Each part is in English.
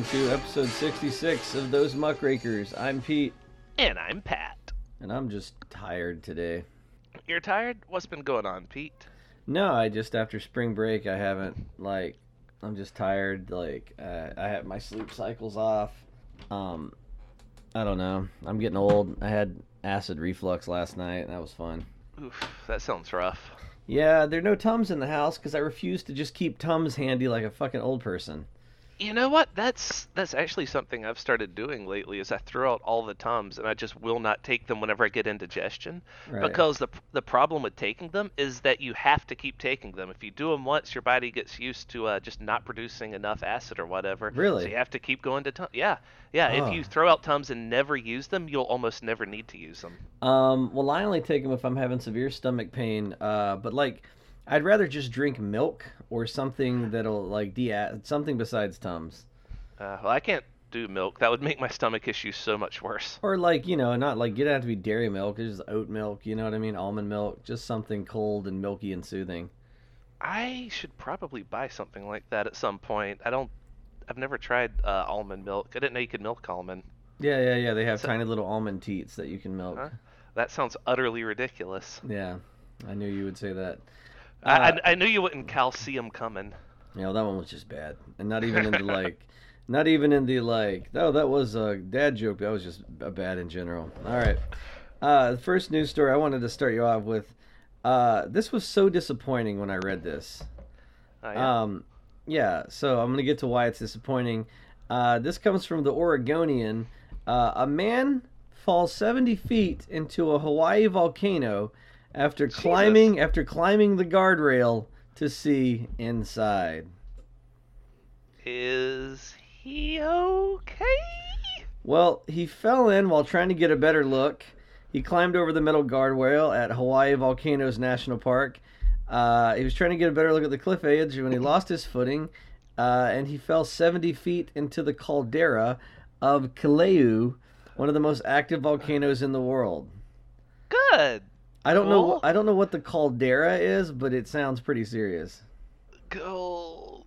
welcome to episode 66 of Those Muckrakers. I'm Pete, And I'm Pat. and I'm just tired today. You're tired? What's been going on, Pete? No, I just after spring break, I haven't like, I'm just tired. Like, uh, I have my sleep cycles off. Um, I don't know. I'm getting old. I had acid reflux last night, and that was fun. Oof, that sounds rough. Yeah, there are no Tums in the house because I refuse to just keep Tums handy like a fucking old person. You know what? That's that's actually something I've started doing lately. Is I throw out all the tums and I just will not take them whenever I get indigestion. Right. Because the the problem with taking them is that you have to keep taking them. If you do them once, your body gets used to uh, just not producing enough acid or whatever. Really? So you have to keep going to tums. Yeah, yeah. Oh. If you throw out tums and never use them, you'll almost never need to use them. Um, well, I only take them if I'm having severe stomach pain. Uh, but like, I'd rather just drink milk or something that'll like de something besides Tums, Uh, well, I can't do milk. That would make my stomach issues so much worse. or like you know, not like it doesn't have to be dairy milk. It's just oat milk. You know what I mean? Almond milk, just something cold and milky and soothing. I should probably buy something like that at some point. I don't. I've never tried uh, almond milk. I didn't know you could milk almond. Yeah, yeah, yeah. They have So- tiny little almond teats that you can milk. Huh? That sounds utterly ridiculous. Yeah, I knew you would say that. I, Uh, I, I knew you wouldn't calcium coming. You know, that one was just bad. And not even in the like not even in the like oh that was a dad joke, that was just bad in general. All right. Uh the first news story I wanted to start you off with uh this was so disappointing when I read this. Oh, yeah. Um yeah, so I'm going to get to why it's disappointing. Uh this comes from the Oregonian. Uh a man falls 70 feet into a Hawaii volcano after Jesus. climbing after climbing the guardrail to see inside. Is he okay? Well, he fell in while trying to get a better look. He climbed over the metal guardrail at Hawaii Volcanoes National Park. Uh, he was trying to get a better look at the cliff edge when he lost his footing, uh, and he fell 70 feet into the caldera of Kilauea, one of the most active volcanoes in the world. Good. I don't know. I don't know what the caldera is, but it sounds pretty serious. Go.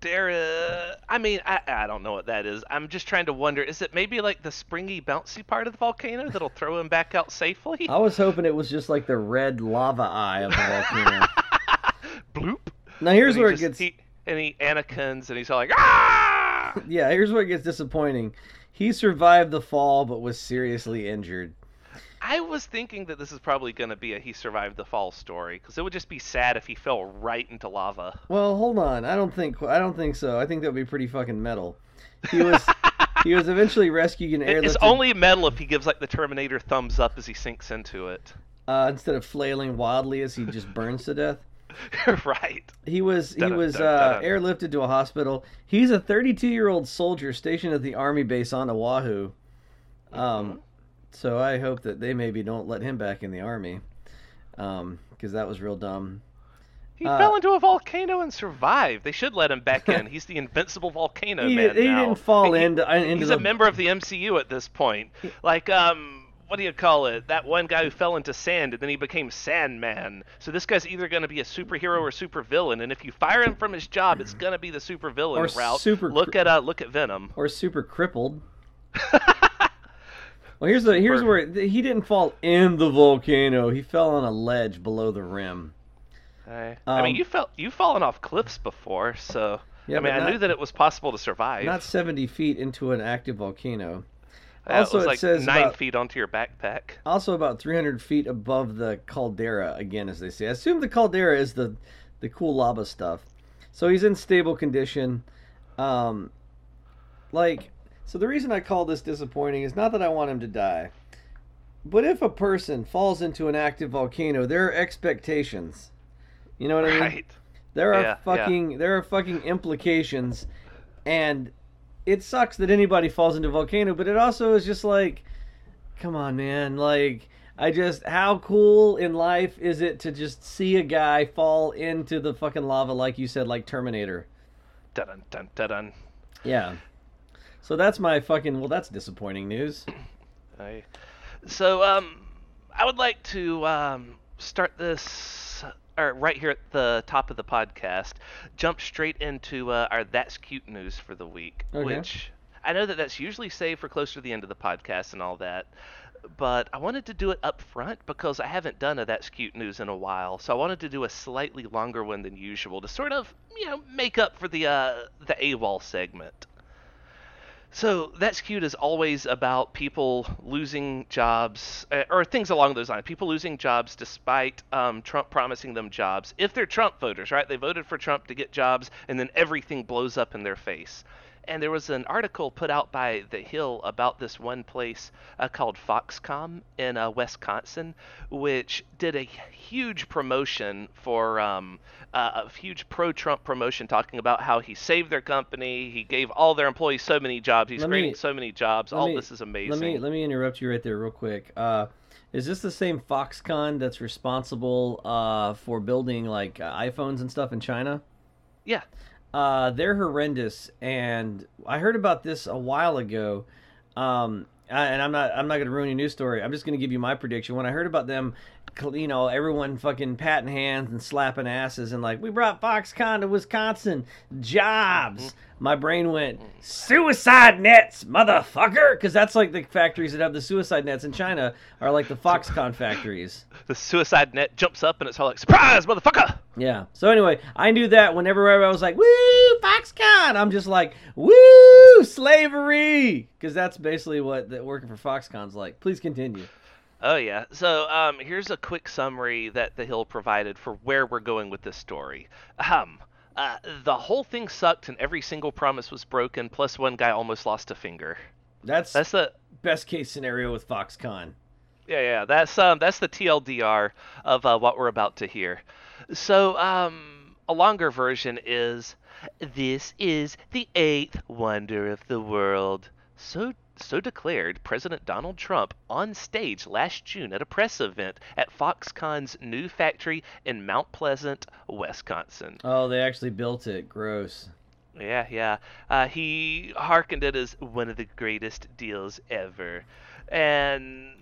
Dara. I mean, I, I don't know what that is. I'm just trying to wonder. Is it maybe like the springy, bouncy part of the volcano that'll throw him back out safely? I was hoping it was just like the red lava eye of the volcano. Bloop. now here's And he where it just- gets. He, and he Anakins and he's all like, ah! Yeah, here's where it gets disappointing. He survived the fall, but was seriously injured. I was thinking that this is probably going to be a he survived the fall story because it would just be sad if he fell right into lava. Well, hold on. I don't think. I don't think so. I think that would be pretty fucking metal. He was. he was eventually rescued and airlifted It's only metal if he gives like the Terminator thumbs up as he sinks into it. uh, instead of flailing wildly as he just burns to death. right. He was he was uh, airlifted to a hospital. He's a 32 year old soldier stationed at the army base on Oahu. Um, so I hope that they maybe don't let him back in the army, um, because that was real dumb. He Uh, fell into a volcano and survived. They should let him back in. He's the invincible volcano He, man he now. didn't fall He- into into He's the a member of the MCU at this point. Like, um, what do you call it? That one guy who fell into sand and then he became Sandman. So this guy's either going to be a superhero or supervillain, and if you fire him from his job, it's going to be the supervillain Or route. super look at uh, look at Venom. or super crippled. Well, here's the here's where he didn't fall in the volcano. He fell on a ledge below the rim. I, I mean, Um, you fell you've fallen off cliffs before, so Yeah, I mean, but I knew that it was possible to survive. Not 70 feet into an active volcano. That also, was it like says nine about- feet onto your backpack. Also, about 300 feet above the caldera, again, as they say. I assume the caldera is the the cool lava stuff. So he's in stable condition. Um, like, so the reason I call this disappointing is not that I want him to die, but if a person falls into an active volcano, there are expectations. You know what I mean? Right. There are Yeah, yeah. fucking there are fucking implications, and it sucks that anybody falls into a volcano. But it also is just like, come on, man. Like, I just how cool in life is it to just see a guy fall into the fucking lava, like you said, like Terminator. Dun dun dun. dun. Yeah. So that's my fucking well. That's disappointing news. I, so um, I would like to um start this. or right here at the top of the podcast, jump straight into uh, our that's cute news for the week, Okay. which I know that that's usually saved for closer to the end of the podcast and all that. But I wanted to do it up front because I haven't done a That's Cute News in a while. So I wanted to do a slightly longer one than usual to sort of, you know, make up for the uh, the AWOL segment. So that's cute is always about people losing jobs uh, or things along those lines. People losing jobs despite um, Trump promising them jobs. If they're Trump voters, right? They voted for Trump to get jobs, and then everything blows up in their face. And there was an article put out by The Hill about this one place uh, called Foxconn in uh, Wisconsin, which did a huge promotion for um, uh, a huge pro-Trump promotion, talking about how he saved their company, he gave all their employees so many jobs, he's Let me- creating so many jobs. All me- this is amazing. Let me let me interrupt you right there, real quick. Uh, is this the same Foxconn that's responsible uh, for building like uh, iPhones and stuff in China? yeah, Uh, they're horrendous, and I heard about this a while ago. Um, and I'm not I'm not gonna ruin your news story. I'm just gonna give you my prediction. When I heard about them, you know, everyone fucking patting hands and slapping asses and like, we brought Foxconn to Wisconsin, jobs. Mm-hmm. My brain went mm-hmm. suicide nets, motherfucker, because that's like the factories that have the suicide nets in China are like the Foxconn factories. the suicide net jumps up and it's all like, surprise, motherfucker! Yeah. So anyway, I knew that whenever I was like, "Woo, Foxconn," I'm just like, "Woo, slavery," because that's basically what that working for Foxconn's like. Please continue. Oh yeah. So um, here's a quick summary that the Hill provided for where we're going with this story. Um, uh, the whole thing sucked, and every single promise was broken. Plus, one guy almost lost a finger. That's, That's the best case scenario with Foxconn. yeah yeah. That's um that's the TLDR of uh, what we're about to hear. So um, a longer version is this is the eighth wonder of the world. So so declared President Donald Trump on stage last June at a press event at Foxconn's new factory in Mount Pleasant, Wisconsin. Oh, they actually built it. Gross. Yeah, yeah. Uh, he hearkened it as one of the greatest deals ever. And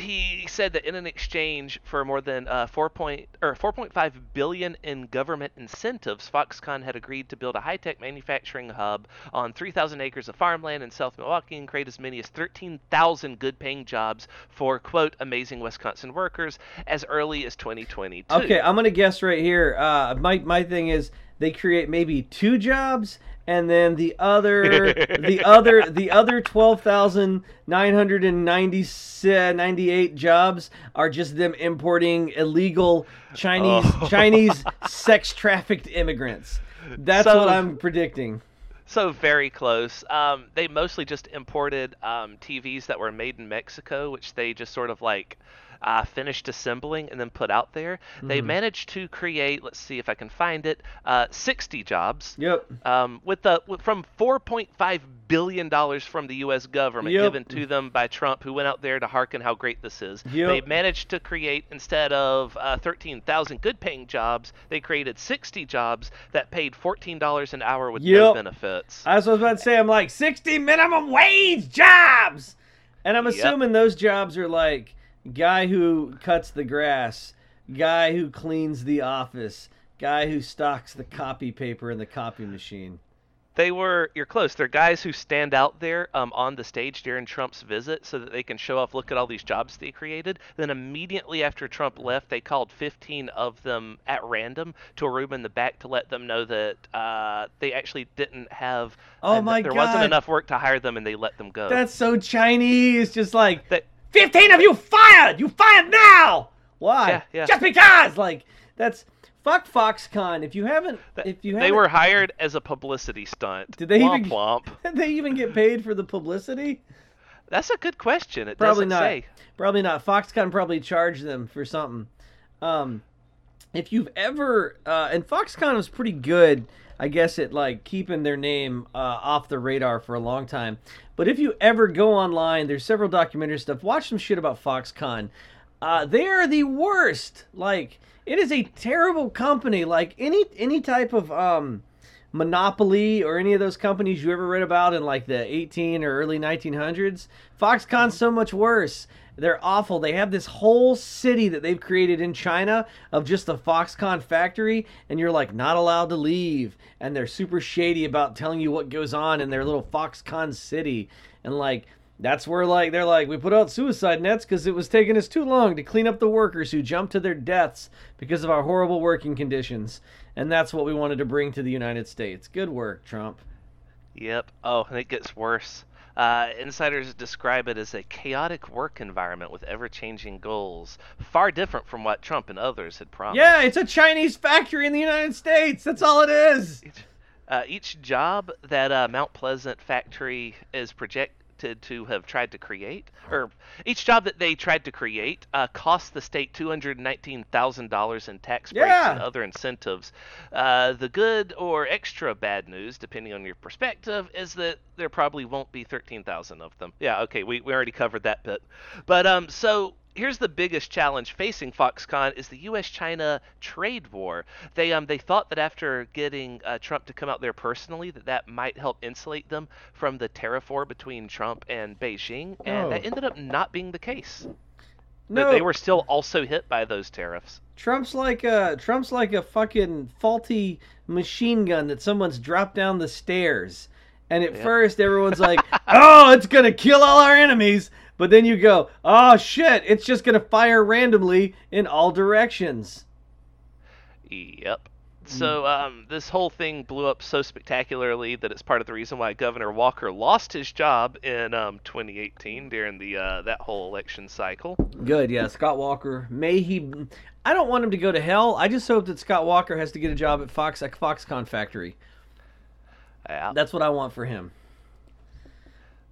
he said that in an exchange for more than uh, 4 point, or 4.5 billion in government incentives, Foxconn had agreed to build a high-tech manufacturing hub on 3,000 acres of farmland in South Milwaukee and create as many as 13,000 good-paying jobs for quote amazing Wisconsin workers as early as 2022. Okay, I'm gonna guess right here. Uh, my my thing is they create maybe two jobs, and then the other the other the other twelve thousand nine hundred and ninety ninety eight jobs are just them importing illegal Chinese Oh. Chinese sex trafficked immigrants. That's So- what I'm predicting. So very close. Um, they mostly just imported um, TVs that were made in Mexico, which they just sort of like uh, finished assembling and then put out there. They managed to create. Let's see if I can find it. Uh, 60 jobs. Yep. Um, with the with, from 4.5 billion dollars from the U.S. government Yep. given to them by Trump, who went out there to hearken how great this is. Yep. They managed to create instead of uh, 13,000 good-paying jobs, they created 60 jobs that paid 14 dollars an hour with no benefits. I was about to say. I'm like sixty minimum wage jobs, and I'm Yep. assuming those jobs are like guy who cuts the grass, guy who cleans the office, guy who stocks the copy paper in the copy machine. They were you're close. They're guys who stand out there um, on the stage during Trump's visit so that they can show off. Look at all these jobs they created. Then immediately after Trump left, they called 15 of them at random to a room in the back to let them know that uh, they actually didn't have. Oh and my There wasn't enough work to hire them, and they let them go. That's so Chinese. Just like That- fifteen of you fired. You fired now. Why? Yeah, yeah. Just because. Like that's fuck Foxconn. If you haven't, if you they haven't, were hired as a publicity stunt. Did they Womp even- womp. Did they even get paid for the publicity? That's a good question. It Probably doesn't not. say. Probably not. Foxconn probably charged them for something. Um, if you've ever, uh, and Foxconn was pretty good, I guess, at like keeping their name uh, off the radar for a long time. But if you ever go online, there's several documentary stuff. Watch some shit about Foxconn. Uh, they are the worst. Like it is a terrible company. Like any any type of um, Monopoly or any of those companies you ever read about in like the 18 or early 1900s, Foxconn's so much worse. They're awful. They have this whole city that they've created in China of just the Foxconn factory, and you're like not allowed to leave. And they're super shady about telling you what goes on in their little Foxconn city. And like that's where like they're like we put out suicide nets because it was taking us too long to clean up the workers who jumped to their deaths because of our horrible working conditions. And that's what we wanted to bring to the United States. Good work, Trump. Yep. Oh, and it gets worse. Uh, insiders describe it as a chaotic work environment with ever changing goals, far different from what Trump and others had promised. Yeah, it's a Chinese factory in the United States. That's all it is. Each, uh, each job that uh, Mount Pleasant factory is project to have tried to create, or each job that they tried to create, uh, cost the state two hundred nineteen thousand dollars in tax breaks Yeah. and other incentives. Uh, the good or extra bad news, depending on your perspective, is that there probably won't be thirteen thousand of them. Yeah, okay, we, we already covered that bit, but um, so here's the biggest challenge facing Foxconn is the U.S.-China trade war. They um they thought that after getting uh, Trump to come out there personally, that that might help insulate them from the tariff war between Trump and Beijing, and Oh. that ended up not being the case. No, they were still also hit by those tariffs. Trump's like a Trump's like a fucking faulty machine gun that someone's dropped down the stairs. And at first everyone's like, "Oh, it's going to kill all our enemies." But then you go, "Oh shit, it's just going to fire randomly in all directions." Yep. So um, this whole thing blew up so spectacularly that it's part of the reason why Governor Walker lost his job in um, 2018 during the uh, that whole election cycle. Good, yeah, Scott Walker. May he I don't want him to go to hell. I just hope that Scott Walker has to get a job at Fox at Foxconn factory. Yeah. That's what I want for him.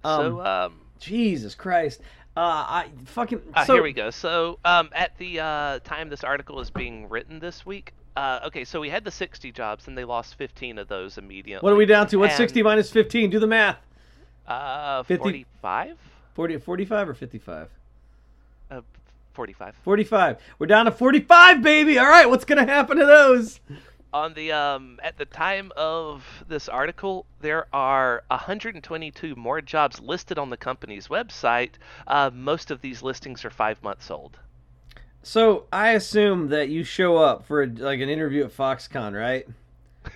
so um, Jesus Christ. Uh I fucking Ah, so here we go. So, um, at the uh, time this article is being written this week, uh, okay, so we had the 60 jobs, and they lost 15 of those immediately. What are we down to? What's And, 60 minus 15? Do the math. Uh, 50 45? 40, 45 or 55? Uh, 45. 45. We're down to 45, baby. All right, what's going to happen to those? On the um, at the time of this article, there are 122 more jobs listed on the company's website. Uh, most of these listings are five months old. So, I assume that you show up for like an interview at Foxconn, right?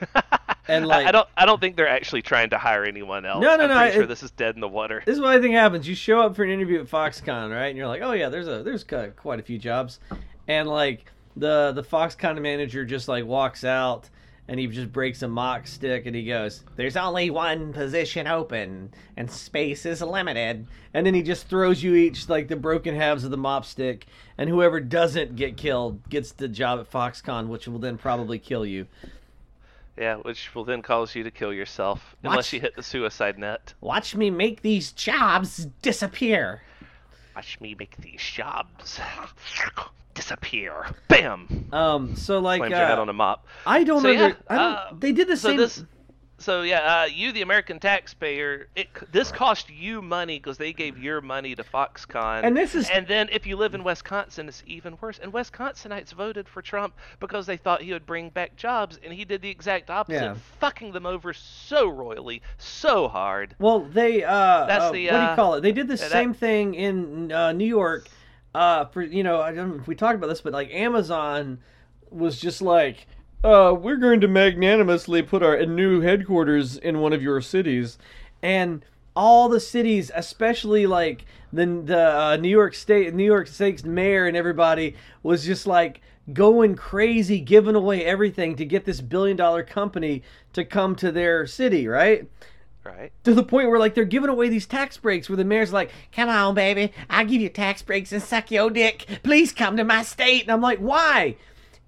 And, like- I, don't, I don't think they're actually trying to hire anyone else. No, no, I'm no, Pretty sure this is dead in the water. This is what I think happens. You show up for an interview at Foxconn, right? And you're like, "Oh yeah, there's a there's quite a few jobs." And like the the Foxconn manager just like walks out and he just breaks a mock stick and he goes, "There's only one position open and space is limited." And then he just throws you each like the broken halves of the mop stick and whoever doesn't get killed gets the job at Foxconn, which will then probably kill you. Yeah, which will then cause you to kill yourself Watch- unless you hit the suicide net. Watch me make these jobs disappear. Watch me make these jobs disappear. Bam! Um so like Slams your head uh, on a mop. I don't So, under, yeah, I don't uh, they did the So same this, so yeah, uh, you the American taxpayer, it this cost you money because they gave your money to Foxconn. And this is- and then if you live in Wisconsin, it's even worse. And Wisconsinites voted for Trump because they thought he would bring back jobs, and he did the exact opposite, Yeah. fucking them over so royally, so hard. Well, they uh, That's uh, the, what do you uh, call it? They did the that- same thing in uh, New York. Uh, for you know, I don't know if we talked about this, but like Amazon was just like, uh, we're going to magnanimously put our new headquarters in one of your cities, and all the cities, especially like the the uh, New York State, New York State's mayor and everybody was just like going crazy, giving away everything to get this billion dollar company to come to their city, right? Right? to the point where like they're giving away these tax breaks where the mayor's like come on baby i'll give you tax breaks and suck your dick please come to my state and i'm like why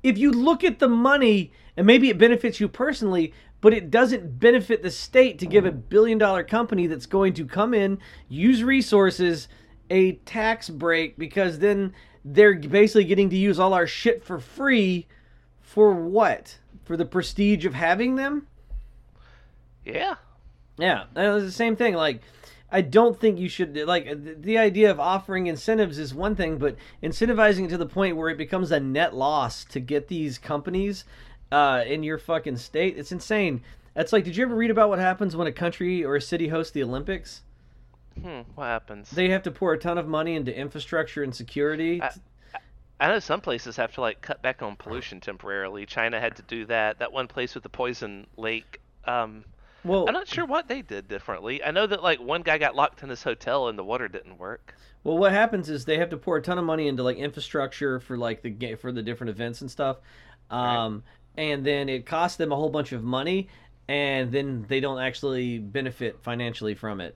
if you look at the money and maybe it benefits you personally but it doesn't benefit the state to give a billion dollar company that's going to come in use resources a tax break because then they're basically getting to use all our shit for free for what for the prestige of having them Yeah. yeah, and it's the same thing. Like, I don't think you should like the, idea of offering incentives is one thing, but incentivizing it to the point where it becomes a net loss to get these companies uh, in your fucking state, it's insane. It's like, did you ever read about what happens when a country or a city hosts the Olympics? Hmm, what happens? They have to pour a ton of money into infrastructure and security. I- I know some places have to like cut back on pollution temporarily. China had to do that. That one place with the poison lake. Um, well, I'm not sure what they did differently. I know that like one guy got locked in his hotel and the water didn't work. Well, what happens is they have to pour a ton of money into like infrastructure for like the for the different events and stuff, um, and then it costs them a whole bunch of money, and then they don't actually benefit financially from it.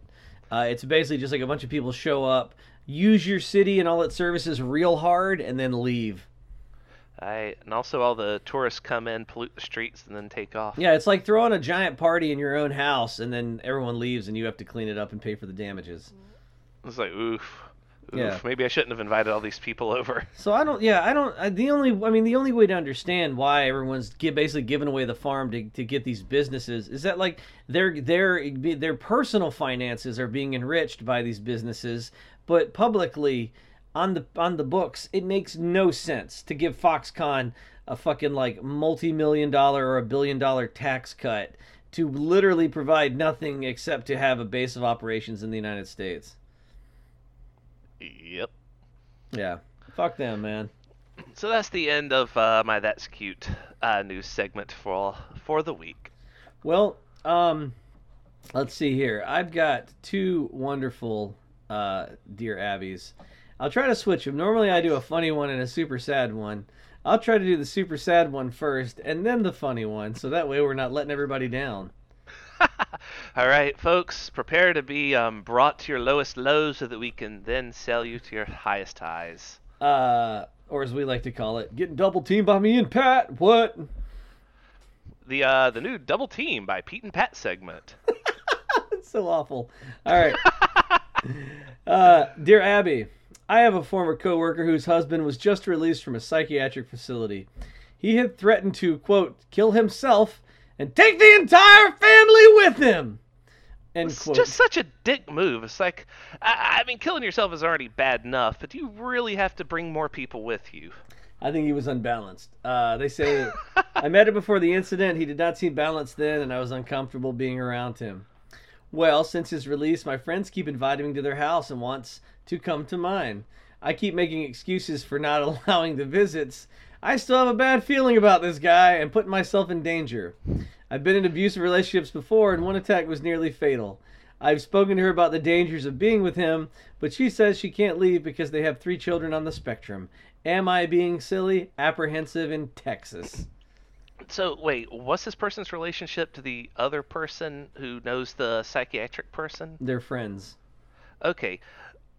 Uh, it's basically just like a bunch of people show up, use your city and all its services real hard, and then leave. I and also all the tourists come in, pollute the streets, and then take off. Yeah, it's like throwing a giant party in your own house, and then everyone leaves, and you have to clean it up and pay for the damages. It's like oof. Oof, Yeah. maybe I shouldn't have invited all these people over. So I don't. Yeah, I don't. I, the only. I mean, the only way to understand why everyone's basically giving away the farm to, to get these businesses is that like their their their personal finances are being enriched by these businesses, but publicly on the on the books it makes no sense to give Foxconn a fucking like multi million dollar or a billion dollar tax cut to literally provide nothing except to have a base of operations in the United States. Yep. Yeah, fuck them, man. So that's the end of uh, my that's cute uh, news segment for for the week. Well, um, let's see here. I've got two wonderful uh, Dear Abbeys. I'll try to switch them. Normally, I do a funny one and a super sad one. I'll try to do the super sad one first and then the funny one, so that way we're not letting everybody down. All right, folks, prepare to be um, brought to your lowest lows so that we can then sell you to your highest highs. Uh, or as we like to call it, getting double teamed by me and Pat. What? The uh, the new double team by Pete and Pat segment. It's so awful. All right. uh, dear Abby, I have a former coworker whose husband was just released from a psychiatric facility. He had threatened to quote kill himself and take the entire family with him. End It's quote. just such a dick move. It's like, I, I mean, killing yourself is already bad enough, but do you really have to bring more people with you. I think he was unbalanced. Uh, they say I met him before the incident. He did not seem balanced then, and I was uncomfortable being around him. Well, since his release, my friends keep inviting me to their house and wants to come to mine. I keep making excuses for not allowing the visits. I still have a bad feeling about this guy and putting myself in danger. I've been in abusive relationships before, and one attack was nearly fatal. I've spoken to her about the dangers of being with him, but she says she can't leave because they have three children on the spectrum. Am I being silly? Apprehensive in Texas. So, wait, what's this person's relationship to the other person who knows the psychiatric person? They're friends. Okay.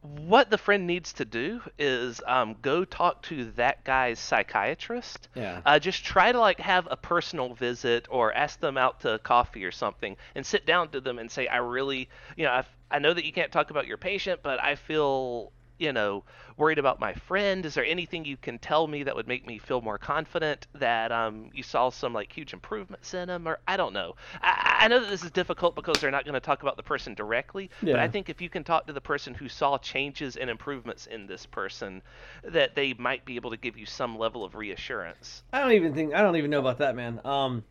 What the friend needs to do is um, go talk to that guy's psychiatrist. Yeah. Uh, just try to like have a personal visit or ask them out to coffee or something and sit down to them and say, I really, you know, I, I know that you can't talk about your patient, but I feel, you know, worried about my friend. Is there anything you can tell me that would make me feel more confident that um, you saw some like huge improvements in him? Or I don't know. I, I know that this is difficult because they're not going to talk about the person directly, but I think if you can talk to the person who saw changes and improvements in this person, that they might be able to give you some level of reassurance. I don't even think I don't even know about that, man. Um,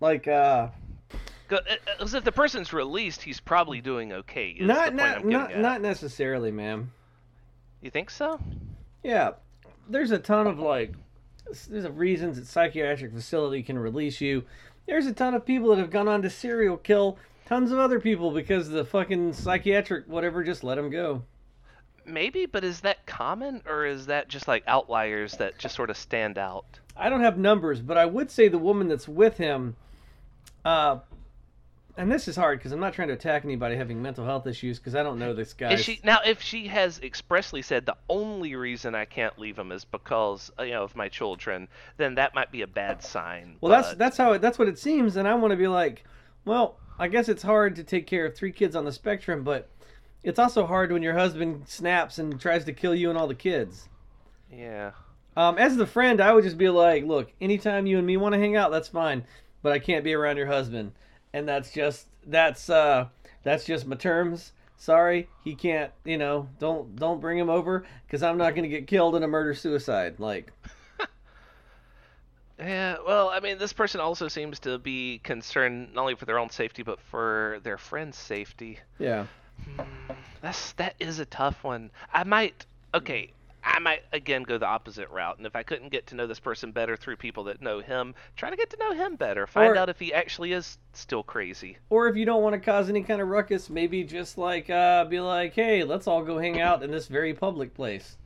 like uh, Because if the person's released, he's probably doing okay. Not not not not necessarily, man. You think so? Yeah, there's a ton of like, there's a reasons that psychiatric facility can release you. There's a ton of people that have gone on to serial kill tons of other people because the fucking psychiatric whatever just let them go. Maybe, but is that common or is that just like outliers that just sort of stand out? I don't have numbers, but I would say the woman that's with him, uh, and this is hard because I'm not trying to attack anybody having mental health issues because I don't know this guy. She now? If she has expressly said the only reason I can't leave him is because uh, you know of my children, then that might be a bad sign. Well, that's that's how it, that's what it seems, and I want to be like, well, I guess it's hard to take care of three kids on the spectrum, but it's also hard when your husband snaps and tries to kill you and all the kids. yeah. Um, as the friend, I would just be like, look, anytime you and me want to hang out, that's fine, but I can't be around your husband, and that's just that's uh that's just my terms. Sorry, he can't. You know, don't don't bring him over because I'm not gonna get killed in a murder suicide. Like, Yeah, well, I mean, this person also seems to be concerned not only for their own safety but for their friend's safety. yeah. That's that is a tough one. I might okay. I might again go the opposite route, and if I couldn't get to know this person better through people that know him, try to get to know him better. Find Or- out if he actually is still crazy. Or if you don't want to cause any kind of ruckus, maybe just like uh, be like, hey, let's all go hang out in this very public place.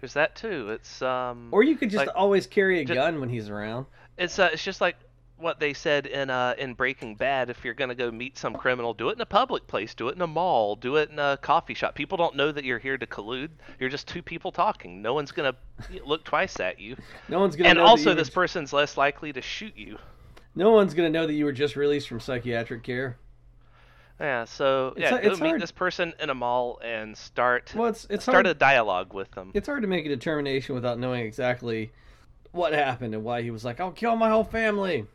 There's that too. It's um. Or you could just Like- always carry a ju- gun when he's around. It's uh, it's just like what they said in uh in Breaking Bad. If you're gonna go meet some criminal, do it in a public place. Do it in a mall. Do it in a coffee shop. People don't know that you're here to collude. You're just two people talking. No one's gonna look twice at you. No one's gonna And know also, were- this person's less likely to shoot you. no one's gonna know that you were just released from psychiatric care. Yeah. So It's yeah, hard- go it's meet hard- this person in a mall and start Well, it's it's start hard. a dialogue with them. It's hard to make a determination without knowing exactly what happened and why he was like, "I'll kill my whole family."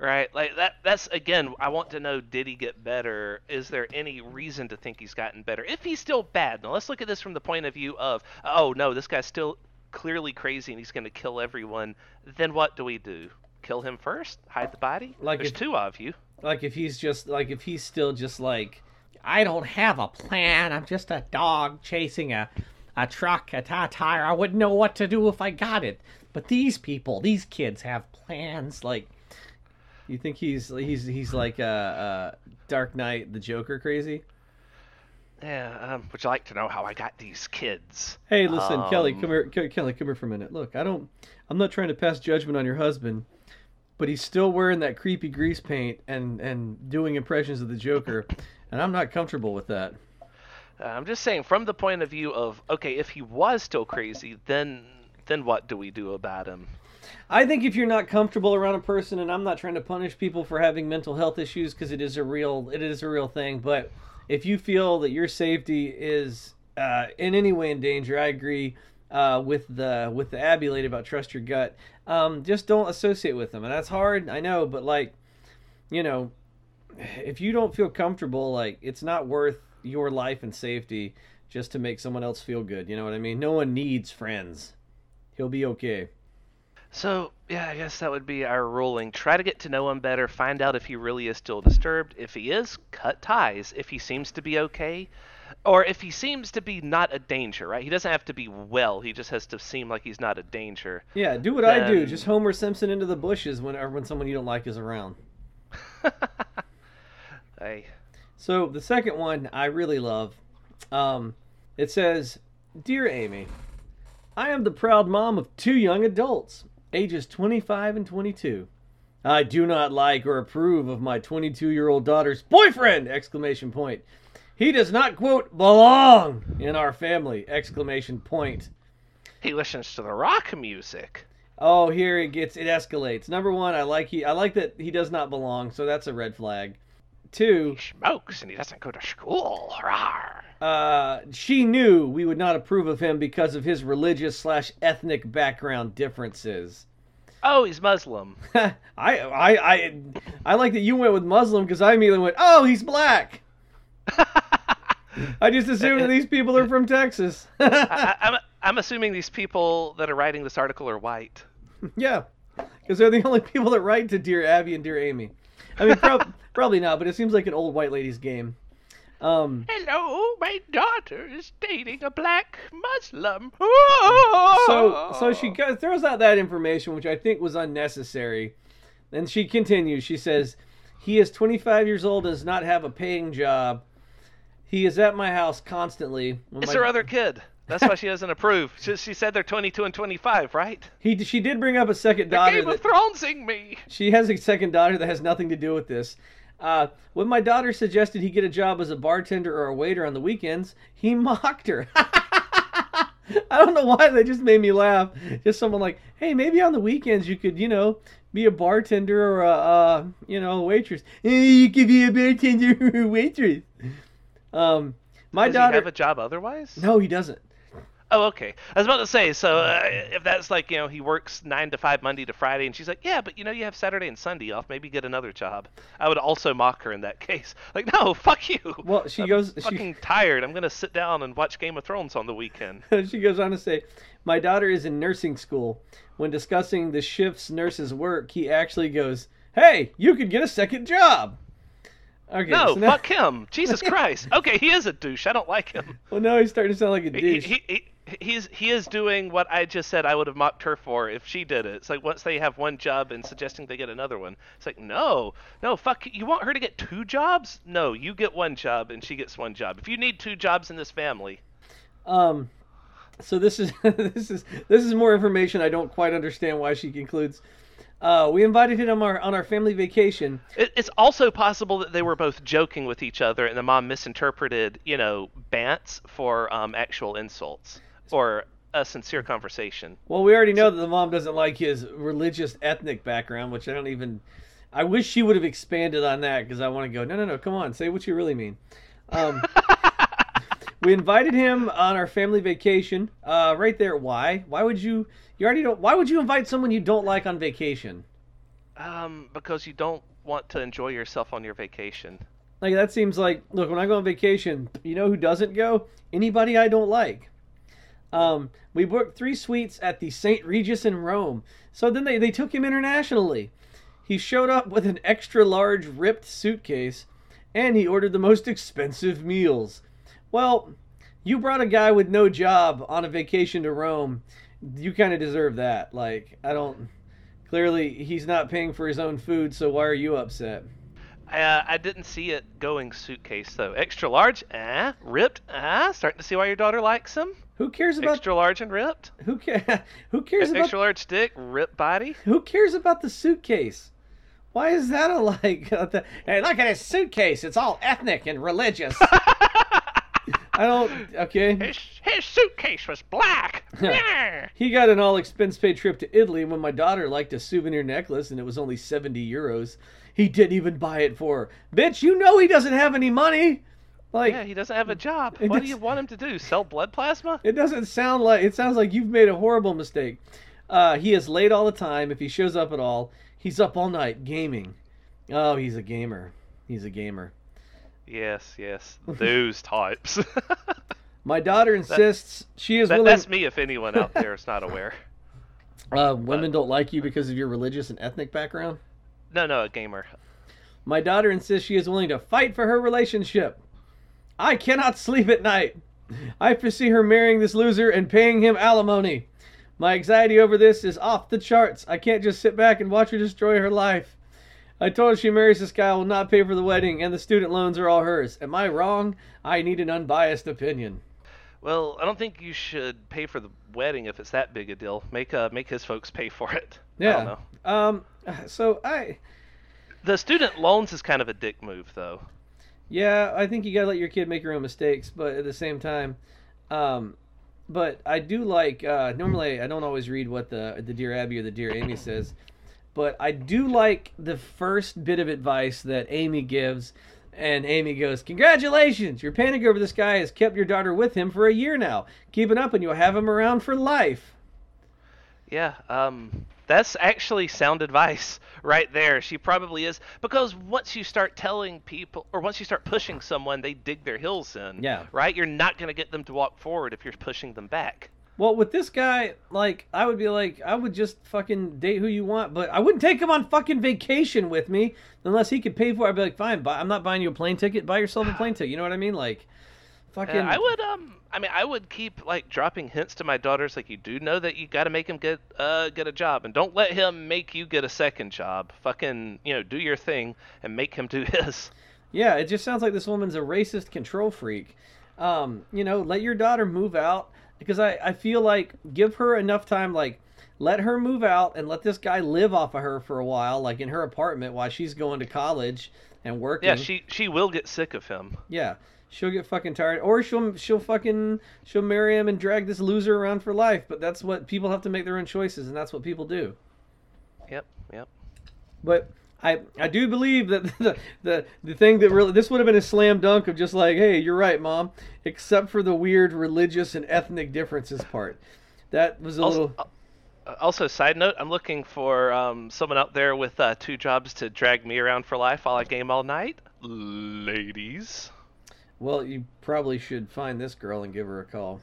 Right, like that. That's again. I want to know: Did he get better? Is there any reason to think he's gotten better? If he's still bad, now let's look at this from the point of view of, oh no, this guy's still clearly crazy and he's going to kill everyone. Then what do we do? Kill him first? Hide the body? Like There's if- two of you. Like if he's just like if he's still just like, I don't have a plan. I'm just a dog chasing a a truck, a tire. I wouldn't know what to do if I got it. But these people, these kids have plans. Like, you think he's he's he's like uh, uh, Dark Knight, the Joker, crazy? Yeah. Um, would you like to know how I got these kids? Hey, listen, Kelly, Um, come here. Ke- Kelly, come here for a minute. Look, I don't. I'm not trying to pass judgment on your husband, but he's still wearing that creepy grease paint and and doing impressions of the Joker, and I'm not comfortable with that. Uh, I'm just saying, from the point of view of, okay, if he was still crazy, then then what do we do about him? I think if you're not comfortable around a person, and I'm not trying to punish people for having mental health issues because it is a real it is a real thing, but if you feel that your safety is uh, in any way in danger, I agree uh, with the with the Abby lady about trust your gut. Um, just don't associate with them, and that's hard. I know, but like, you know, if you don't feel comfortable, like it's not worth your life and safety just to make someone else feel good. You know what I mean? No one needs friends. He'll be okay. So, yeah, I guess that would be our ruling. Try to get to know him better, find out if he really is still disturbed. If he is, cut ties. If he seems to be okay, or if he seems to be not a danger, right? He doesn't have to be well, he just has to seem like he's not a danger. Yeah, do what I do. Just Homer Simpson into the bushes when when someone you don't like is around. Hey, So the second one I really love. Um, it says, "Dear Amy, I am the proud mom of two young adults, ages 25 and 22. I do not like or approve of my 22-year-old daughter's boyfriend!" Exclamation point. He does not quote belong in our family! Exclamation point. he listens to the rock music. Oh, here it gets it escalates. Number one, I like he I like that he does not belong, so that's a red flag. Two, He smokes and he doesn't go to school. Rawr. uh, she knew we would not approve of him because of his religious slash ethnic background differences. Oh, he's Muslim. I, I I I like that you went with Muslim because I immediately went, oh, he's black. I just assumed that these people are from Texas. I, I, I'm, I'm assuming these people that are writing this article are white. yeah, because they're the only people that write to Dear Abby and Dear Amy. I mean, prob- probably not, but it seems like an old white lady's game. Um, Hello, my daughter is dating a black Muslim. so so she throws out that information which i think was unnecessary and she continues she says he is 25 years old and does not have a paying job he is at my house constantly when It's my- her other kid. That's why she doesn't approve. She, she said they're 22 and 25, right? he she did bring up a second daughter Game of Thronesing me. she has a second daughter that has nothing to do with this uh, when my daughter suggested he get a job as a bartender or a waiter on the weekends he mocked her I don't know why that just made me laugh. Just someone like, hey, maybe on the weekends you could, you know, be a bartender or a, uh, you know, a waitress. Hey, you could be a bartender or a waitress. Um, my Does daughter. he have a job otherwise? No, he doesn't. Oh, okay. I was about to say, so uh, if that's like, you know, he works 9 to 5 Monday to Friday, and she's like, yeah, but you know, you have Saturday and Sunday off, maybe get another job. I would also mock her in that case. Like, no, fuck you. Well, she I'm goes. She, fucking tired. I'm going to sit down and watch Game of Thrones on the weekend. she goes on to say, My daughter is in nursing school. When discussing the shifts nurses work, he actually goes, Hey, you could get a second job. Okay. No, so now- fuck him. Jesus Christ. Okay, he is a douche. I don't like him. Well, now he's starting to sound like a He, douche. he, he, he's he is doing what I just said I would have mocked her for if she did it. It's like once they have one job and suggesting they get another one. It's like no, no, fuck. You want her to get two jobs? No, you get one job and she gets one job. If you need two jobs in this family, Um, so this is this is this is more information I don't quite understand why she concludes. Uh, we invited him on our on our family vacation. it, it's also possible that they were both joking with each other and the mom misinterpreted, you know, bants for um, actual insults or a sincere conversation. Well, we already know that the mom doesn't like his religious ethnic background, which I don't even. I wish she would have expanded on that because I want to go. No, no, no. Come on, say what you really mean. Um, we invited him on our family vacation. Uh, right there. Why? Why would you? You already don't. Why would you invite someone you don't like on vacation? Um, because you don't want to enjoy yourself on your vacation. Like that seems like look when I go on vacation, you know who doesn't go? Anybody I don't like. Um, we booked three suites at the St. Regis in Rome. So then they, they took him internationally. He showed up with an extra large ripped suitcase and he ordered the most expensive meals. Well, you brought a guy with no job on a vacation to Rome. You kind of deserve that. Like, I don't. Clearly, he's not paying for his own food, so why are you upset? Uh, I didn't see it going suitcase though. Extra large, ah, ripped, ah. Starting to see why your daughter likes them. Who cares about Extra large and ripped. Who ca- Who cares about Extra large dick, ripped body. Who cares about the suitcase? Why is that a like? hey, look at his suitcase. It's all ethnic and religious. I don't. Okay. His his suitcase was black. He got an all expense paid trip to Italy when my daughter liked a souvenir necklace and it was only 70 euros. He didn't even buy it for her. Bitch, you know he doesn't have any money. Like, yeah, he doesn't have a job. What do you want him to do? Sell blood plasma? It doesn't sound like it sounds like you've made a horrible mistake. Uh, he is late all the time. If he shows up at all, he's up all night gaming. Oh, he's a gamer. He's a gamer. Yes, yes. Those types. My daughter insists she is That, willing. that's me if anyone out there is not aware. Uh, women don't like you because of your religious and ethnic background. No, no, a gamer. My daughter insists she is willing to fight for her relationship. I cannot sleep at night. I foresee her marrying this loser and paying him alimony. My anxiety over this is off the charts. I can't just sit back and watch her destroy her life. I told her she marries this guy will not pay for the wedding and the student loans are all hers. Am I wrong? I need an unbiased opinion. Well, I don't think you should pay for the wedding if it's that big a deal. Make uh make his folks pay for it. I don't Yeah. know. Um so I The student loans is kind of a dick move though. Yeah, I think you gotta let your kid make her own mistakes, but at the same time, um, but I do like. Uh, normally, I don't always read what the the dear Abby or the dear Amy says, but I do like the first bit of advice that Amy gives, and Amy goes, "Congratulations, your panic over this guy has kept your daughter with him for a year now. Keep it up, and you'll have him around for life." Yeah, um that's actually sound advice right there. She probably is because once you start telling people or once you start pushing someone, they dig their heels in. Yeah. Right? You're not going to get them to walk forward if you're pushing them back. Well, with this guy, like, I would be like, I would just fucking date who you want, but I wouldn't take him on fucking vacation with me unless he could pay for it. I'd be like, fine, buy, I'm not buying you a plane ticket. Buy yourself a plane ticket. You know what I mean? Like, fucking. Uh, I would um I mean I would keep like dropping hints to my daughters like you do know that you got to make him get uh get a job and don't let him make you get a second job. Fucking, you know, do your thing and make him do his. Yeah, it just sounds like this woman's a racist control freak. Um, you know, let your daughter move out because I, I feel like give her enough time, like let her move out and let this guy live off of her for a while, like in her apartment while she's going to college and working. Yeah, she she will get sick of him. Yeah, she'll get fucking tired, or she'll she'll fucking she'll marry him and drag this loser around for life. But that's what people have to make their own choices, and that's what people do. Yep, yep. But I I do believe that the the, the thing that really this would have been a slam dunk of just like, hey, you're right, mom, except for the weird religious and ethnic differences part. That was a Also, little. uh, also, side note, I'm looking for um, someone out there with uh, two jobs to drag me around for life while I game all night. Ladies. Well, you probably should find this girl and give her a call.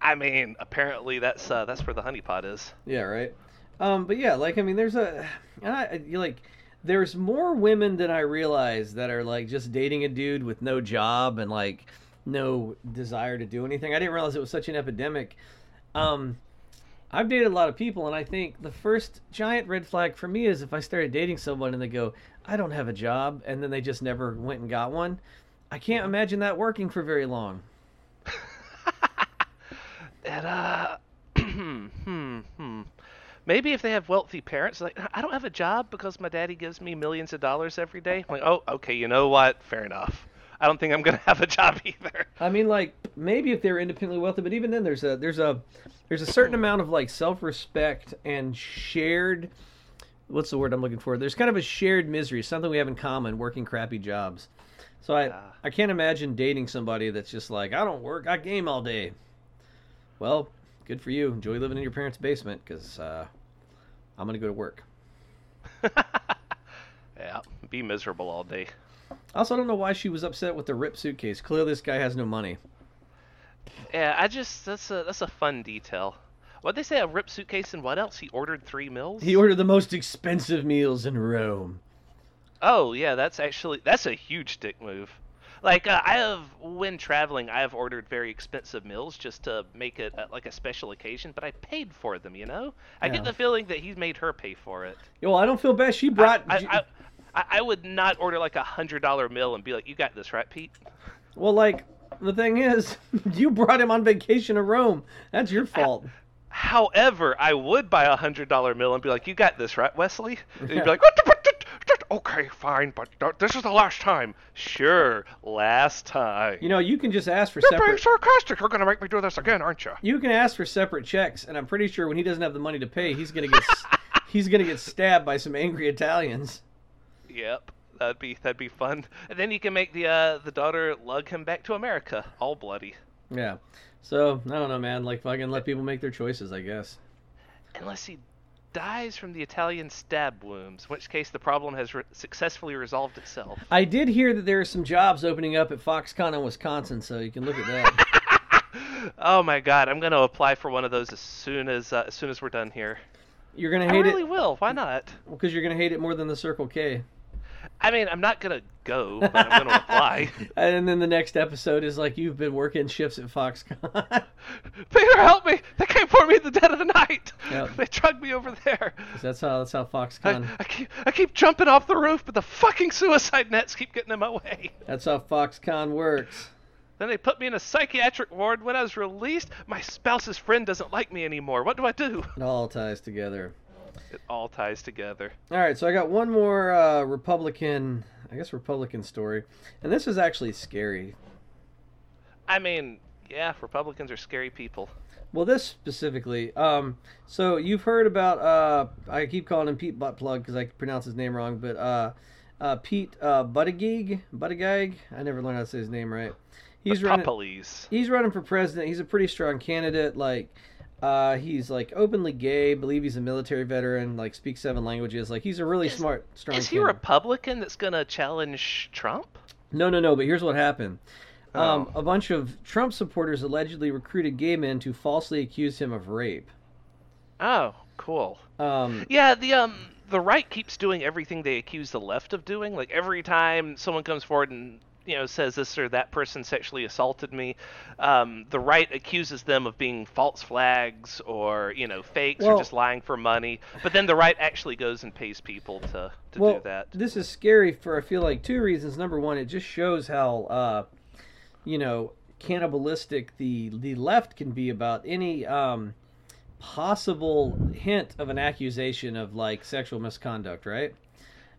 I mean, apparently that's uh, that's where the honeypot is. Yeah, right. Um, but yeah, like I mean, there's a, and I, like, there's more women than I realize that are like just dating a dude with no job and like no desire to do anything. I didn't realize it was such an epidemic. Um, I've dated a lot of people, and I think the first giant red flag for me is if I started dating someone and they go, "I don't have a job," and then they just never went and got one. I can't imagine that working for very long. And uh, hmm, hmm. Maybe if they have wealthy parents, like I don't have a job because my daddy gives me millions of dollars every day. I'm like, oh, okay, you know what? Fair enough. I don't think I'm gonna have a job either. I mean, like maybe if they're independently wealthy, but even then, there's a there's a there's a certain amount of like self-respect and shared. What's the word I'm looking for? There's kind of a shared misery, something we have in common, working crappy jobs. So I Yeah. I can't imagine dating somebody that's just like I don't work, I game all day. Well, good for you. Enjoy living in your parents' basement because uh, I'm gonna go to work. Yeah, be miserable all day. Also, I don't know why she was upset with the rip suitcase. Clearly, this guy has no money. Yeah, I just that's a that's a fun detail. What they say a rip suitcase and what else? He ordered three meals. He ordered the most expensive meals in Rome. Oh yeah, that's actually that's a huge dick move. Like uh, I have when traveling, I have ordered very expensive meals just to make it uh, like a special occasion, but I paid for them. You know, I Yeah. get the feeling that he's made her pay for it. Well, I don't feel bad. She brought. I, I, I, I would not order like a hundred dollar meal and be like, "You got this, right, Pete?" Well, like the thing is, you brought him on vacation to Rome. That's your fault. However, I would buy a hundred dollar meal and be like, "You got this, right, Wesley?" And he'd be like, "What the- what the- what the- "Okay, fine, but th- this is the last time." Sure, last time. You know, you can just ask for separate. You're being sarcastic. You're gonna make me do this again, aren't you? You can ask for separate checks, and I'm pretty sure when he doesn't have the money to pay, he's gonna get he's gonna get stabbed by some angry Italians. Yep, that'd be that'd be fun. And then you can make the uh, the daughter lug him back to America, all bloody. Yeah. So I don't know, man. Like fucking let people make their choices, I guess. Unless he dies from the Italian stab wounds, in which case the problem has re- successfully resolved itself. I did hear that there are some jobs opening up at Foxconn in Wisconsin, so you can look at that. Oh my god, I'm gonna apply for one of those as soon as uh, as soon as we're done here. You're gonna hate I really it Really will. Why not? because you're gonna hate it more than the Circle K. I mean, I'm not gonna go, but I'm gonna apply. And then the next episode is like you've been working shifts at Foxconn. Peter, help me! They came for me at the dead of the night. Yep. They drugged me over there. that's how that's how I, Foxconn I keep I keep jumping off the roof, but the fucking suicide nets keep getting in my way. that's how Foxconn works. Then they put me in a psychiatric ward. When I was released, my spouse's friend doesn't like me anymore. What do I do? It all ties together. It all ties together. All right, so I got one more uh, Republican, I guess Republican story, and this is actually scary. I mean, yeah, Republicans are scary people. Well, this specifically. Um, so you've heard about uh, I keep calling him Pete Buttplug because I pronounce his name wrong, but uh, uh, Pete uh, Buttigieg, Buttigieg. I never learned how to say his name right. He's the running. He's running for president. He's a pretty strong candidate. Like, uh, he's like openly gay. Believe he's a military veteran. Like, speaks seven languages. Like, he's a really Is- smart, strong. Is he a candidate. Republican that's gonna challenge Trump? No, no, no. But here's what happened. Um, Oh. a bunch of Trump supporters allegedly recruited gay men to falsely accuse him of rape. Oh, cool. Um, Yeah, the um the right keeps doing everything they accuse the left of doing. Like every time someone comes forward and you know says this or that person sexually assaulted me, um, the right accuses them of being false flags or you know fakes Well- or just lying for money. But then the right actually goes and pays people to to well, do that. this is scary for I feel like two reasons. Number one, it just shows how uh, you know cannibalistic the the left can be about any um, possible hint of an accusation of like sexual misconduct, right?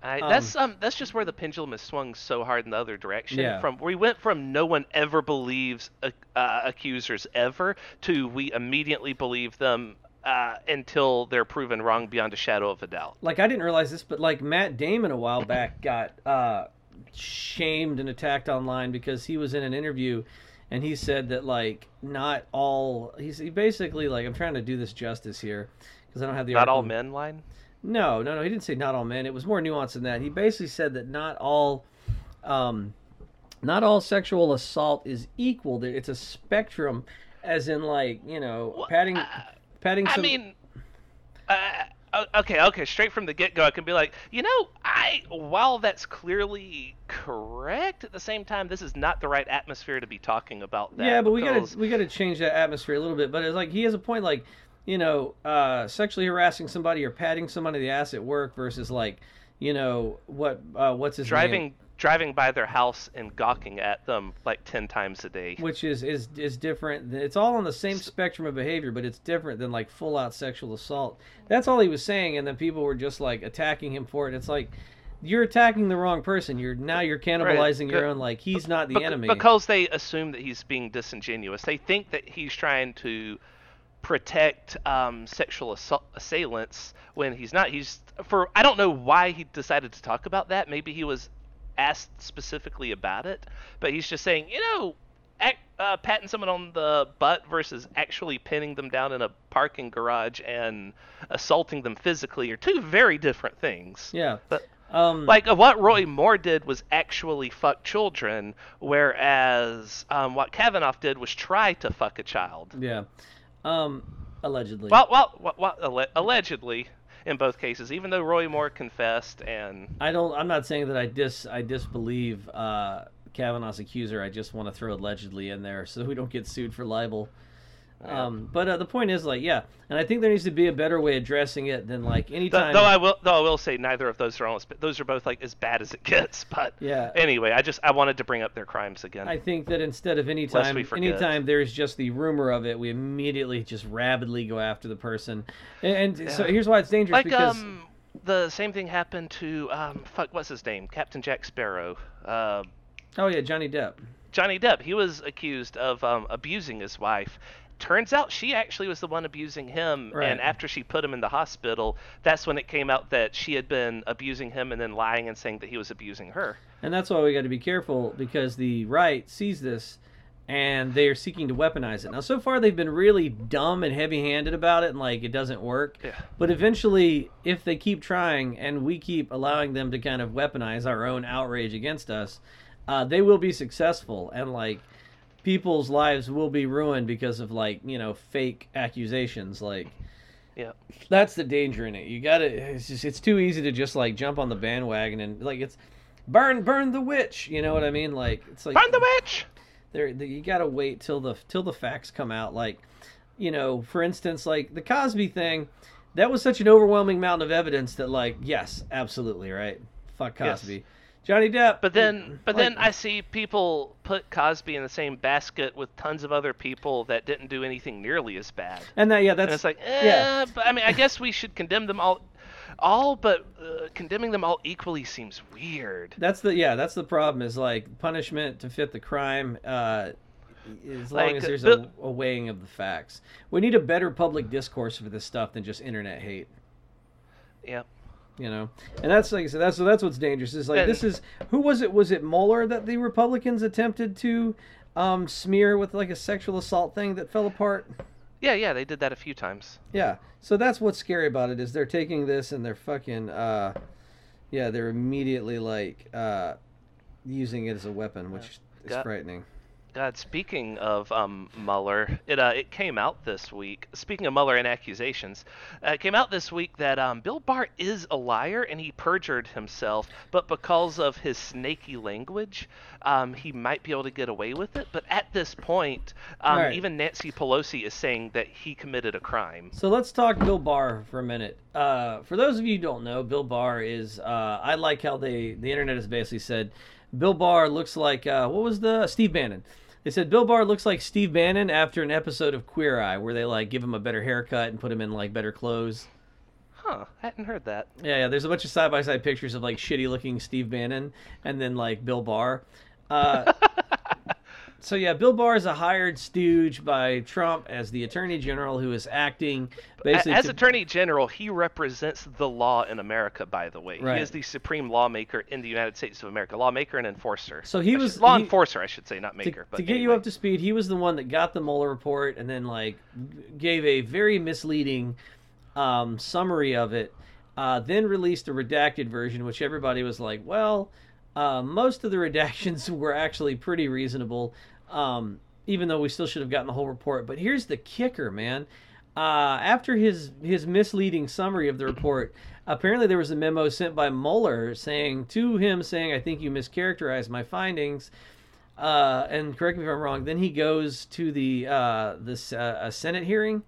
I, Um, that's um that's just where the pendulum has swung so hard in the other direction. Yeah. From we went from no one ever believes uh, uh, accusers ever to we immediately believe them uh, until they're proven wrong beyond a shadow of a doubt. like I didn't realize this, but like Matt Damon a while back got uh, shamed and attacked online because he was in an interview and he said that like not all he's he basically like I'm trying to do this justice here because I don't have the Not all men line. No, no, no. He didn't say not all men. It was more nuanced than that. He basically said that not all, um, not all sexual assault is equal. It's a spectrum, as in like you know Well, patting, uh, patting. I mean, uh, okay, okay, straight from the get go, I can be like, you know, I while that's clearly correct, at the same time, this is not the right atmosphere to be talking about that. Yeah, but we gotta we gotta change that atmosphere a little bit. But it's like he has a point, like you know, uh, sexually harassing somebody or patting somebody the ass at work versus like, you know, what uh, what's his driving name? driving by their house and gawking at them like ten times a day. Which is is is different. It's all on the same spectrum of behavior, but it's different than like full out sexual assault. That's all he was saying, and then people were just like attacking him for it. It's like. You're attacking the wrong person. You're now you're cannibalizing your own. Like he's not the Bec- enemy. Because they assume that he's being disingenuous. They think that he's trying to protect um, sexual assault assailants when he's not. He's for I don't know why he decided to talk about that. Maybe he was asked specifically about it, but he's just saying, you know, act, uh, patting someone on the butt versus actually pinning them down in a parking garage and assaulting them physically are two very different things. yeah. But Um, like uh, what Roy Moore did was actually fuck children, whereas um, what Kavanaugh did was try to fuck a child. yeah. Um, allegedly. Well, well, well, well alle- allegedly in both cases, even though Roy Moore confessed and I don't. I'm not saying that I dis. I disbelieve uh, Kavanaugh's accuser. I just want to throw allegedly in there so we don't get sued for libel. Um, but uh, the point is, like, yeah, and I think there needs to be a better way of addressing it than like anytime. though I will though I will say neither of those are almost those are both like as bad as it gets. But Yeah. anyway, I just I wanted to bring up their crimes again. I think that instead of any time, we forget. anytime there's just the rumor of it, we immediately just rabidly go after the person. And, and so here's why it's dangerous like because um the same thing happened to um fuck what's his name Captain Jack Sparrow. Uh, oh yeah, Johnny Depp. Johnny Depp, he was accused of um, abusing his wife. Turns out she actually was the one abusing him, Right. and after she put him in the hospital, that's when it came out that she had been abusing him and then lying and saying that he was abusing her. And that's why we got to be careful because the right sees this and they are seeking to weaponize it. Now, so far, they've been really dumb and heavy handed about it and like it doesn't work. Yeah. But eventually, if they keep trying and we keep allowing them to kind of weaponize our own outrage against us, uh, they will be successful. And like people's lives will be ruined because of like, you know, fake accusations. Like, Yeah. that's the danger in it. You gotta. It's just. It's too easy to just like jump on the bandwagon and like it's burn, burn the witch. You know what I mean? Like it's like Burn the witch! there. the- You gotta wait till the till the facts come out. Like, you know, for instance, like the Cosby thing. That was such an overwhelming mountain of evidence that, like, yes, absolutely, right. Fuck Yes. Johnny Depp. But then, but like- then I see people put Cosby in the same basket with tons of other people that didn't do anything nearly as bad. and that, yeah, And that's it's like, eh, yeah. but I mean, I guess we should condemn them all, all, but uh, condemning them all equally seems weird. That's the yeah. That's the problem. Is like punishment to fit the crime. Uh, as long Like, as there's Bill- a, a weighing of the facts, we need a better public discourse for this stuff than just internet hate. Yep. You know, and that's like I said. That's so that's what's dangerous. Is like And- this is who was it? Was it Mueller that the Republicans attempted to um, smear with like a sexual assault thing that fell apart? Yeah, yeah, they did that a few times. Yeah. So that's what's scary about it is they're taking this and they're fucking uh yeah, they're immediately like uh using it as a weapon, which is Got- frightening. God, speaking of um, Mueller, it uh, it came out this week. Speaking of Mueller and accusations, uh, it came out this week that um, Bill Barr is a liar and he perjured himself, but because of his snaky language, um, he might be able to get away with it. But at this point, um, Alright. even Nancy Pelosi is saying that he committed a crime. So let's talk Bill Barr for a minute. Uh, for those of you who don't know, Bill Barr is. Uh, I like how they the internet has basically said Bill Barr looks like uh, what was the Steve Bannon. They said Bill Barr looks like Steve Bannon after an episode of Queer Eye, where they like give him a better haircut and put him in like better clothes. Huh? I hadn't heard that. Yeah, yeah. There's a bunch of side by side pictures of like shitty looking Steve Bannon and then like Bill Barr. Uh, so yeah, Bill Barr is a hired stooge by Trump as the Attorney General who is acting basically As to- Attorney General, he represents the law in America. By the way, Right. he is the supreme lawmaker in the United States of America, lawmaker and enforcer. So he I was- should- law he- enforcer, I should say, not to, maker. but to get you up to speed, he was the one that got the Mueller report and then like gave a very misleading um, summary of it. Uh, then released a redacted version, which everybody was like, "Well, uh, most of the redactions were actually pretty reasonable, um, even though we still should have gotten the whole report." But here's the kicker, man. uh, after his his misleading summary of the report, apparently there was a memo sent by Mueller saying to him saying, "I think you mischaracterized my findings." Uh, and correct me if I'm wrong. Then he goes to the uh, this uh, a Senate hearing,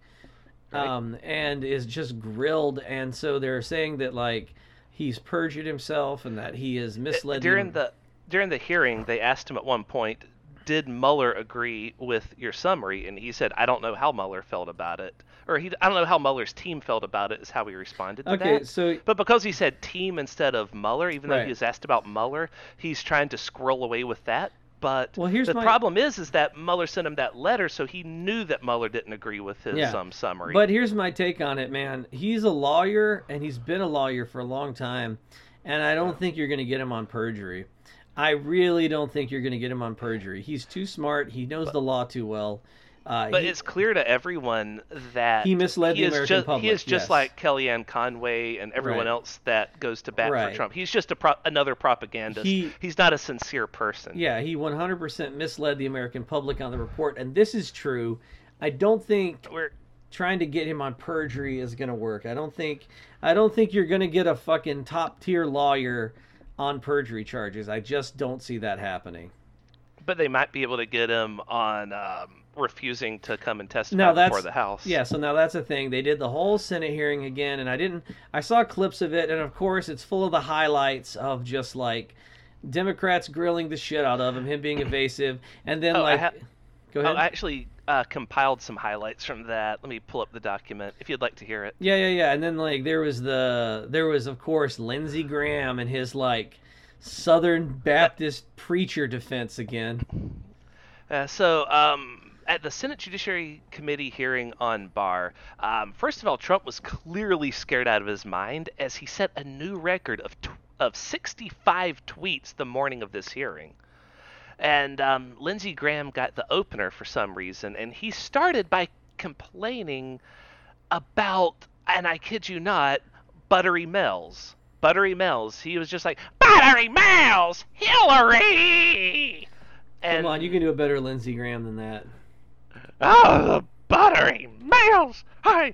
Right. um, and is just grilled. And so they're saying that like he's perjured himself and that he is uh, misled during the the during the hearing, they asked him at one point, "Did Mueller agree with your summary?" And he said, "I don't know how Mueller felt about it, or he I don't know how Mueller's team felt about it." Is how he responded to Okay, that. so But because he said team instead of Mueller, even though Right. he was asked about Mueller, he's trying to scroll away with that. But Well, here's the my- problem is, is that Mueller sent him that letter, so he knew that Mueller didn't agree with his Yeah. um, summary. But here's my take on it, man. He's a lawyer and he's been a lawyer for a long time, and I don't think you're going to get him on perjury. I really don't think you're going to get him on perjury. He's too smart. He knows the law too well. Uh, But he- it's clear to everyone that He misled the American just, public, He is just yes. like Kellyanne Conway and everyone Right. else that goes to bat Right. for Trump. He's just a pro- another propagandist. He- He's not a sincere person. yeah, he 100% misled the American public on the report, and this is true. I don't think We're trying to get him on perjury is going to work. I don't think I don't think you're going to get a fucking top tier lawyer on perjury charges. I just don't see that happening. but they might be able to get him on um, refusing to come and testify Now that's before the House. Yeah, so now that's the thing. They did the whole Senate hearing again, and I didn't. I saw clips of it, and of course, it's full of the highlights of just like Democrats grilling the shit out of him, him being evasive, and then Oh, like, ha- go Oh, ahead. I actually uh, compiled some highlights from that. Let me pull up the document if you'd like to hear it. Yeah, yeah, yeah. And then like there was the there was of course Lindsey Graham and his like Southern Baptist preacher defense again. Uh, so, um, at the Senate Judiciary Committee hearing on Barr, um, first of all, Trump was clearly scared out of his mind as he set a new record of tw- of 65 tweets the morning of this hearing. And um, Lindsey Graham got the opener for some reason, and he started by complaining about, and I kid you not, Buttery Mells. Buttery Mells. He was just like, Buttery Mells, Hillary. Come on, you can do a better Lindsey Graham than that. Oh, the buttery males! I.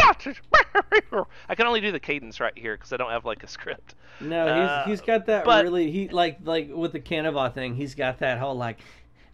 I can only do the cadence right here because I don't have like a script. No, Uh, he's he's got that but- really he like like with the Kavanaugh thing. He's got that whole like,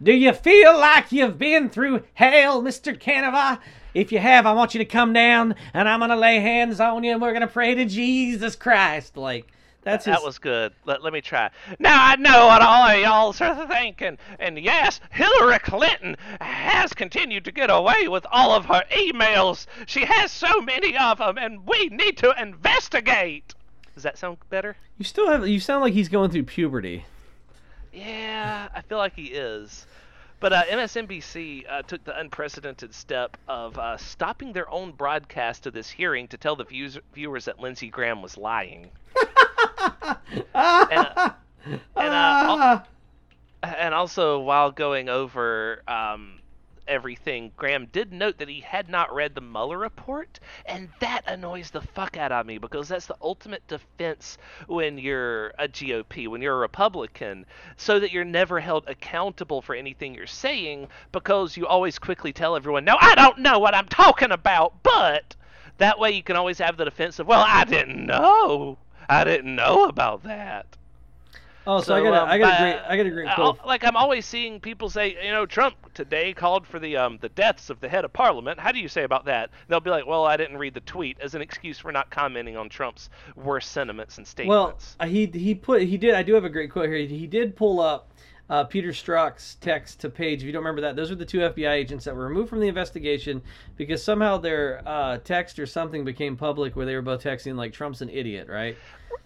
do you feel like you've been through hell, Mister Kavanaugh? If you have, I want you to come down and I'm gonna lay hands on you and we're gonna pray to Jesus Christ. Like that's his. That was good. Let, let me try. Now I know what all of y'all are thinking. And yes, Hillary Clinton has continued to get away with all of her emails. She has so many of them, and we need to investigate. Does that sound better? You still have. You sound like he's going through puberty. Yeah, I feel like he is. But uh, MSNBC uh, took the unprecedented step of uh, stopping their own broadcast of this hearing to tell the views- viewers that Lindsey Graham was lying. And, uh, and, uh, and also, while going over um, everything, Graham did note that he had not read the Mueller report, and that annoys the fuck out of me because that's the ultimate defense when you're a GOP, when you're a Republican, so that you're never held accountable for anything you're saying because you always quickly tell everyone, "No, I don't know what I'm talking about," but that way you can always have the defense of, "Well, I didn't know." I didn't know about that. oh, so, I got a, um, I got a great I got a great quote. like I'm always seeing people say, you know, Trump today called for the um the deaths of the head of parliament. How do you say about that? And they'll be like, well, I didn't read the tweet as an excuse for not commenting on Trump's worst sentiments and statements. uh, he he put he did. I do have a great quote here. He did pull up uh, Peter Strzok's text to Page. If you don't remember that, those were the two FBI agents that were removed from the investigation because somehow their uh, text or something became public, where they were both texting like Trump's an idiot, right?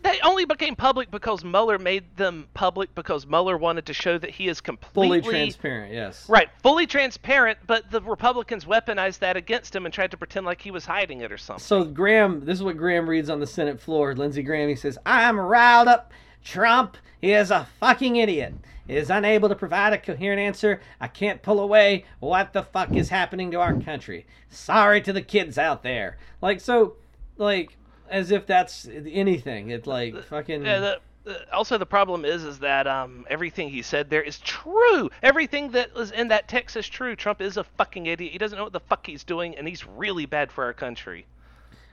they only became public because Mueller made them public because Mueller wanted to show that he is completely Fully transparent. Yes. Right, fully transparent, but the Republicans weaponized that against him and tried to pretend like he was hiding it or something. So Graham, this is what Graham reads on the Senate floor. Lindsey Graham, he says, "I'm riled up. Trump is a fucking idiot. Is unable to provide a coherent answer. I can't pull away. What the fuck is happening to our country? Sorry to the kids out there. Like so, like as if that's anything. It's like fucking. Yeah, the uh, also the problem is is that um, everything he said there is true. Everything that was in that text is true. Trump is a fucking idiot. He doesn't know what the fuck he's doing, and he's really bad for our country.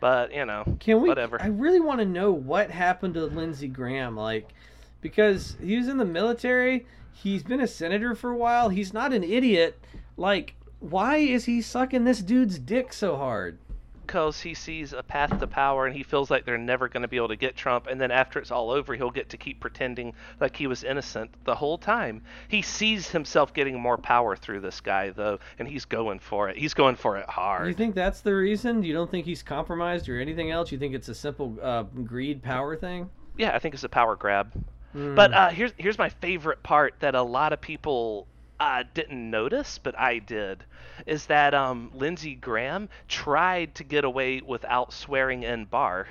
But you know, Can we? whatever. I really want to know what happened to Lindsey Graham, like, because he was in the military. He's been a senator for a while. He's not an idiot. Like, why is he sucking this dude's dick so hard? Because he sees a path to power and he feels like they're never going to be able to get Trump. And then after it's all over, he'll get to keep pretending like he was innocent the whole time. He sees himself getting more power through this guy, though, and he's going for it. He's going for it hard. You think that's the reason? You don't think he's compromised or anything else? You think it's a simple uh, greed power thing? Yeah, I think it's a power grab. Hmm. But uh, here's here's my favorite part that a lot of people uh, didn't notice, but I did, is that um, Lindsey Graham tried to get away without swearing in Barr.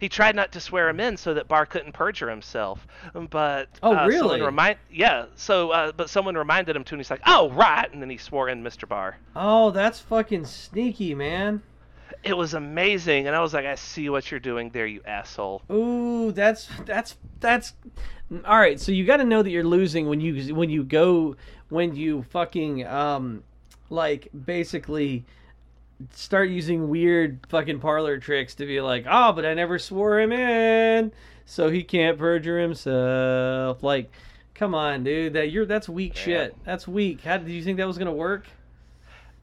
He tried not to swear him in so that Barr couldn't perjure himself. But Oh, uh, really? Remind yeah. So uh, but someone reminded him to, and he's like, "Oh right," and then he swore in Mr. Barr. oh, that's fucking sneaky, man. It was amazing, and I was like, "I see what you're doing there, you asshole." Ooh, that's that's that's all right. So you got to know that you're losing when you when you go when you fucking um like basically start using weird fucking parlor tricks to be like, oh, but I never swore him in, so he can't perjure himself. Like, come on, dude, that you're that's weak shit. That's weak. How did you think that was gonna work?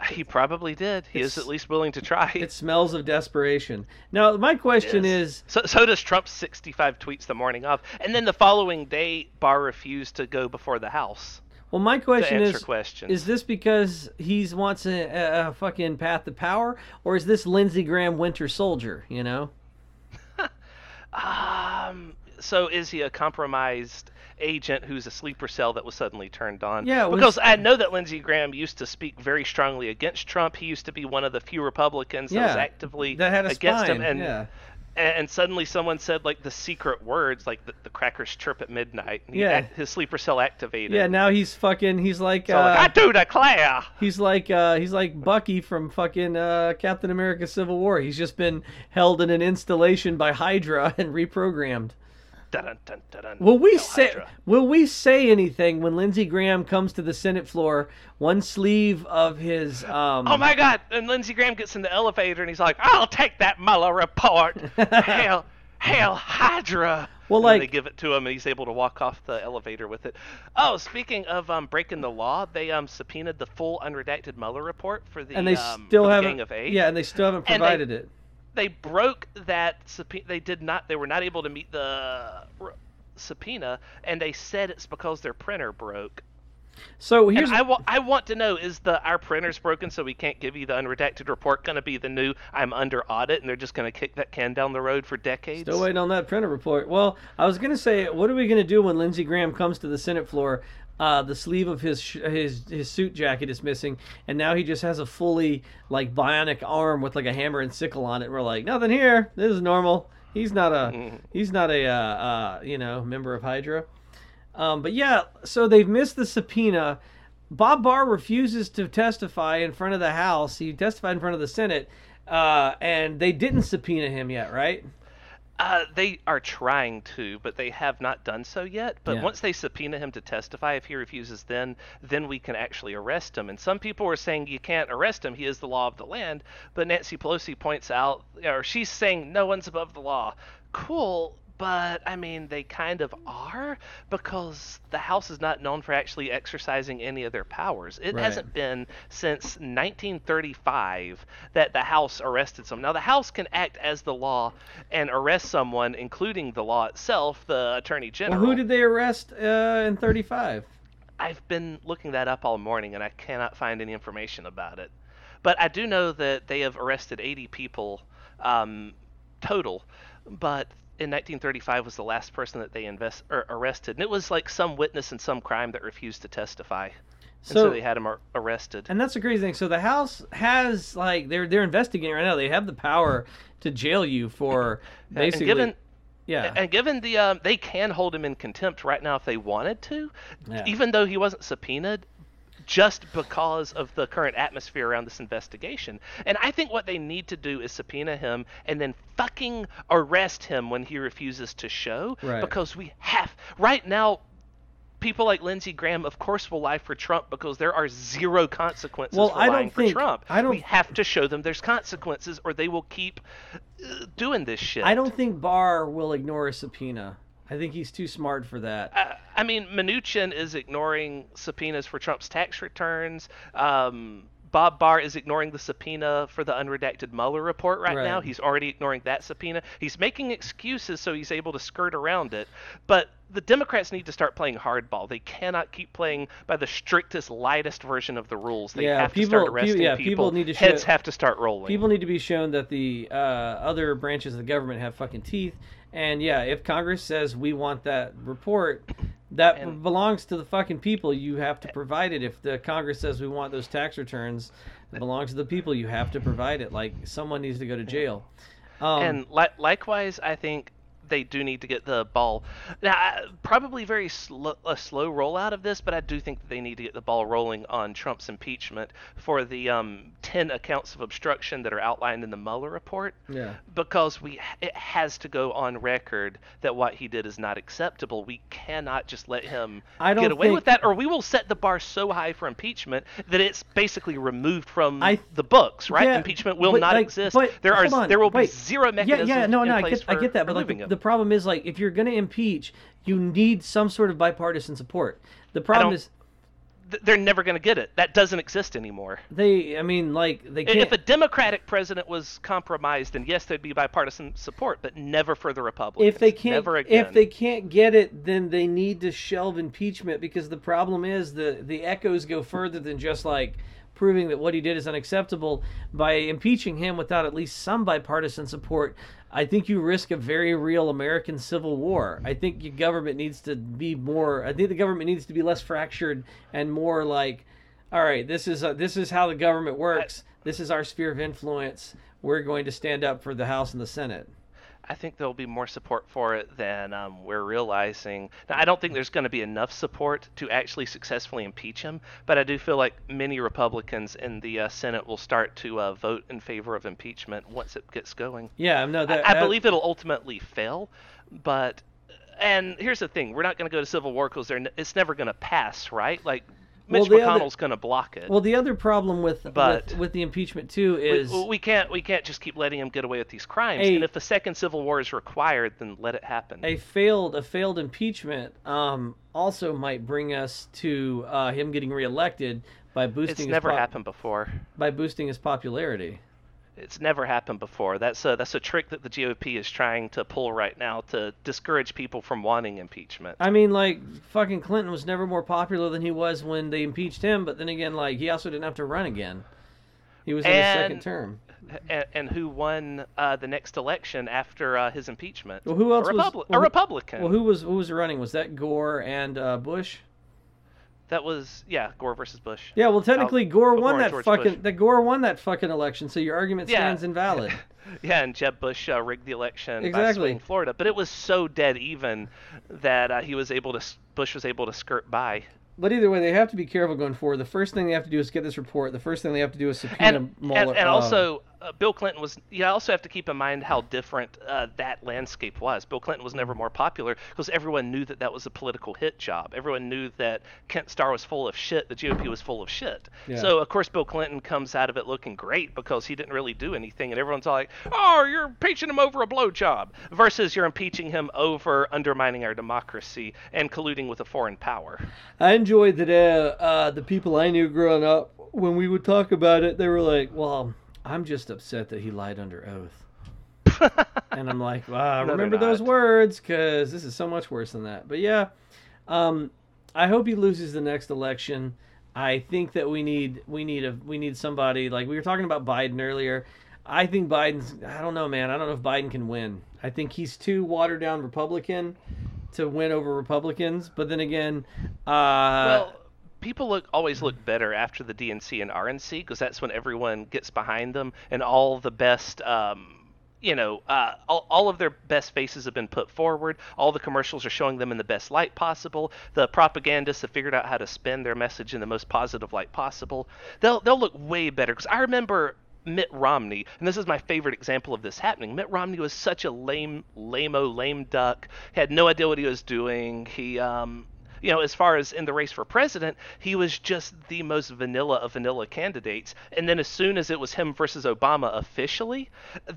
He probably did. He is at least willing to try. It smells of desperation. Now, my question is, So, so does Trump's 65 tweets the morning of, and then the following day, Barr refused to go before the House well, my question is, questions. Is this because he's wants a, a, a fucking path to power, or is this Lindsey Graham Winter Soldier? You know, um, so is he a compromised agent who's a sleeper cell that was suddenly turned on? Yeah, was- because I know that Lindsey Graham used to speak very strongly against Trump. He used to be one of the few Republicans that was actively that had against spine. him, and yeah, and suddenly someone said like the secret words, like the, the crackers chirp at midnight. And he Yeah. act- his sleeper cell activated. yeah. Now he's fucking. He's like, So like, uh, I do declare. he's like, uh, he's like Bucky from fucking uh, Captain America: Civil War. He's just been held in an installation by Hydra and reprogrammed. Will we say Hydra. will we say anything when Lindsey Graham comes to the Senate floor? One sleeve of his um, Oh my God! And Lindsey Graham gets in the elevator and he's like, "I'll take that Mueller report." hail, hail Hydra! Well, And like- they give it to him and he's able to walk off the elevator with it. Oh, speaking of um, breaking the law, they um subpoenaed the full unredacted Mueller report for the and they um, still haven't Gang of Eight. yeah, and they still haven't And they- provided it. They broke that subpoena. They did not. They were not able to meet the r- subpoena, and they said it's because their printer broke. So here's I, wa- I want to know: is the our printer's broken, so we can't give you the unredacted report? Going to be the new "I'm under audit," and they're just going to kick that can down the road for decades? Still waiting on that printer report. Well, I was gonna say, what are we gonna do when Lindsey Graham comes to the Senate floor? Uh, the sleeve of his sh- his his suit jacket is missing, and now he just has a fully like bionic arm with like a hammer and sickle on it. We're like, nothing here. This is normal. He's not a he's not a uh, uh, you know member of Hydra. Um, but yeah, so they've missed the subpoena. Bob Barr refuses to testify in front of the House. He testified in front of the Senate, uh, and they didn't subpoena him yet, right? Uh, they are trying to, but they have not done so yet. But Yeah. once they subpoena him to testify, if he refuses, then then we can actually arrest him. And some people are saying you can't arrest him; he is the law of the land. But Nancy Pelosi points out, or she's saying no one's above the law. Cool, but I mean they kind of are because the House is not known for actually exercising any of their powers. It Right. hasn't been since 1935 that the House arrested someone. Now, the House can act as the law and arrest someone, including the law itself, the Attorney General. Well, who did they arrest uh, in 35? I've been looking that up all morning and I cannot find any information about it. But I do know that they have arrested 80 people um, total, but in 1935 was the last person that they invest or arrested, and it was like some witness in some crime that refused to testify, and so, they had him ar- arrested. And that's the crazy thing. So the House has like they're they're investigating right now. They have the power to jail you for basically. and given yeah. And given the, um, they can hold him in contempt right now if they wanted to, Yeah. even though he wasn't subpoenaed. Just because of the current atmosphere around this investigation. And I think what they need to do is subpoena him and then fucking arrest him when he refuses to show. Right. Because we have right now. People like Lindsey Graham, of course, will lie for Trump because there are zero consequences Well, for I don't lying think- for Trump. I don't- We have to show them there's consequences, or they will keep uh, doing this shit. I don't think Barr will ignore a subpoena. I think he's too smart for that. I, I mean, Mnuchin is ignoring subpoenas for Trump's tax returns. Um, Bob Barr is ignoring the subpoena for the unredacted Mueller report right, Right. now. He's already ignoring that subpoena. He's making excuses so he's able to skirt around it. But the Democrats need to start playing hardball. They cannot keep playing by the strictest, lightest version of the rules. They Yeah, have to people- start people- arresting yeah, people need to show- Heads have to start rolling. People need to be shown that the uh, other branches of the government have fucking teeth. And yeah, if Congress says we want that report, that And- belongs to the fucking people. You have to provide it. If the Congress says we want those tax returns, it belongs to the people. You have to provide it. Like someone needs to go to jail. Um, and li- likewise, I think they do need to get the ball. Now, probably very slow, a slow rollout of this, but I do think that they need to get the ball rolling on Trump's impeachment for the um, ten accounts of obstruction that are outlined in the Mueller report. yeah. Because we, it has to go on record that what he did is not acceptable. We cannot just let him get away think- with that, or we will set the bar so high for impeachment that it's basically removed from I- the books. Right? Yeah, Impeachment will but, not like, exist. but there are on, there will wait. be zero mechanisms. Yeah, yeah, no, no, I get, I get that, but like the, the problem is like if you're going to impeach, you need some sort of bipartisan support. The problem is they're never going to get it. That doesn't exist anymore. they, I mean, like they can't. If a Democratic president was compromised, then yes, there'd be bipartisan support, but never for the Republicans. if they can't if they can't get it then they need to shelve impeachment because the problem is the the echoes go further than just like proving that what he did is unacceptable by impeaching him without at least some bipartisan support i think you risk a very real american civil war. I think your government needs to be more i think the government needs to be less fractured and more like all right this is uh, this is how the government works. This is our sphere of influence. We're going to stand up for the house and the senate I think there'll be more support for it than um, we're realizing. Now, I don't think there's going to be enough support to actually successfully impeach him, but I do feel like many Republicans in the uh, Senate will start to uh, vote in favor of impeachment once it gets going. yeah no that I, I that- believe it'll ultimately fail, but and here's the thing: we're not going to go to civil war because it's never going to pass, right? Like Mitch other- McConnell's going to block it. Well, the other problem with But- with, with the impeachment too we, is we can't we can't just keep letting him get away with these crimes. A- and if the second civil war is required, then let it happen. a failed a failed impeachment um, also might bring us to uh, him getting reelected by boosting it's his never pop- happened before. by boosting his popularity. It's never happened before. That's a that's a trick that the GOP is trying to pull right now to discourage people from wanting impeachment. I mean, like fucking Clinton was never more popular than he was when they impeached him. But then again, like he also didn't have to run again. He was in his second term. and, and who won uh, the next election after uh, his impeachment? Well, who else a, was- Republi- well, a Republican. Well, who was who was running? Was that Gore and uh, Bush? That was yeah, Gore versus Bush. Yeah, well, technically Gore won that George fucking Bush. that Gore won that fucking election. So your argument Yeah. stands invalid. Yeah, and Jeb Bush uh, rigged the election Exactly. swaying Florida, but it was so dead even that uh, he was able to Bush was able to skirt by. But either way, they have to be careful going forward. The first thing they have to do is get this report. The first thing they have to do is subpoena And and, Mueller. and uh, also uh, Bill Clinton was. You also have to keep in mind how different uh, that landscape was. Bill Clinton was never more popular because everyone knew that that was a political hit job. Everyone knew that Ken Starr was full of shit. The GOP was full of shit. Yeah. So of course Bill Clinton comes out of it looking great because he didn't really do anything, and everyone's all like, "Oh, you're impeaching him over a blowjob," versus you're impeaching him over undermining our democracy and colluding with a foreign power. I enjoyed that uh, uh, the people I knew growing up, when we would talk about it, they were like, "Well, I'm just upset that he lied under oath." and I'm like, "Wow, No, remember those words, because this is so much worse than that." But yeah, um, I hope he loses the next election. I think that we need we need a we need somebody like we were talking about Biden earlier. I think Biden's I don't know, man. I don't know if Biden can win. I think he's too watered down Republican to win over Republicans. But then again, uh, well, people look always look better after the DNC and RNC because that's when everyone gets behind them and all the best um, you know, uh, all, all of their best faces have been put forward. All the commercials are showing them in the best light possible. The propagandists have figured out how to spin their message in the most positive light possible. They'll they'll look way better because I remember Mitt Romney, and this is my favorite example of this happening. Mitt Romney was such a lame, lame-o, lame duck. He Had no idea what he was doing. He um, you know, as far as in the race for president, he was just the most vanilla of vanilla candidates. And then as soon as it was him versus Obama officially,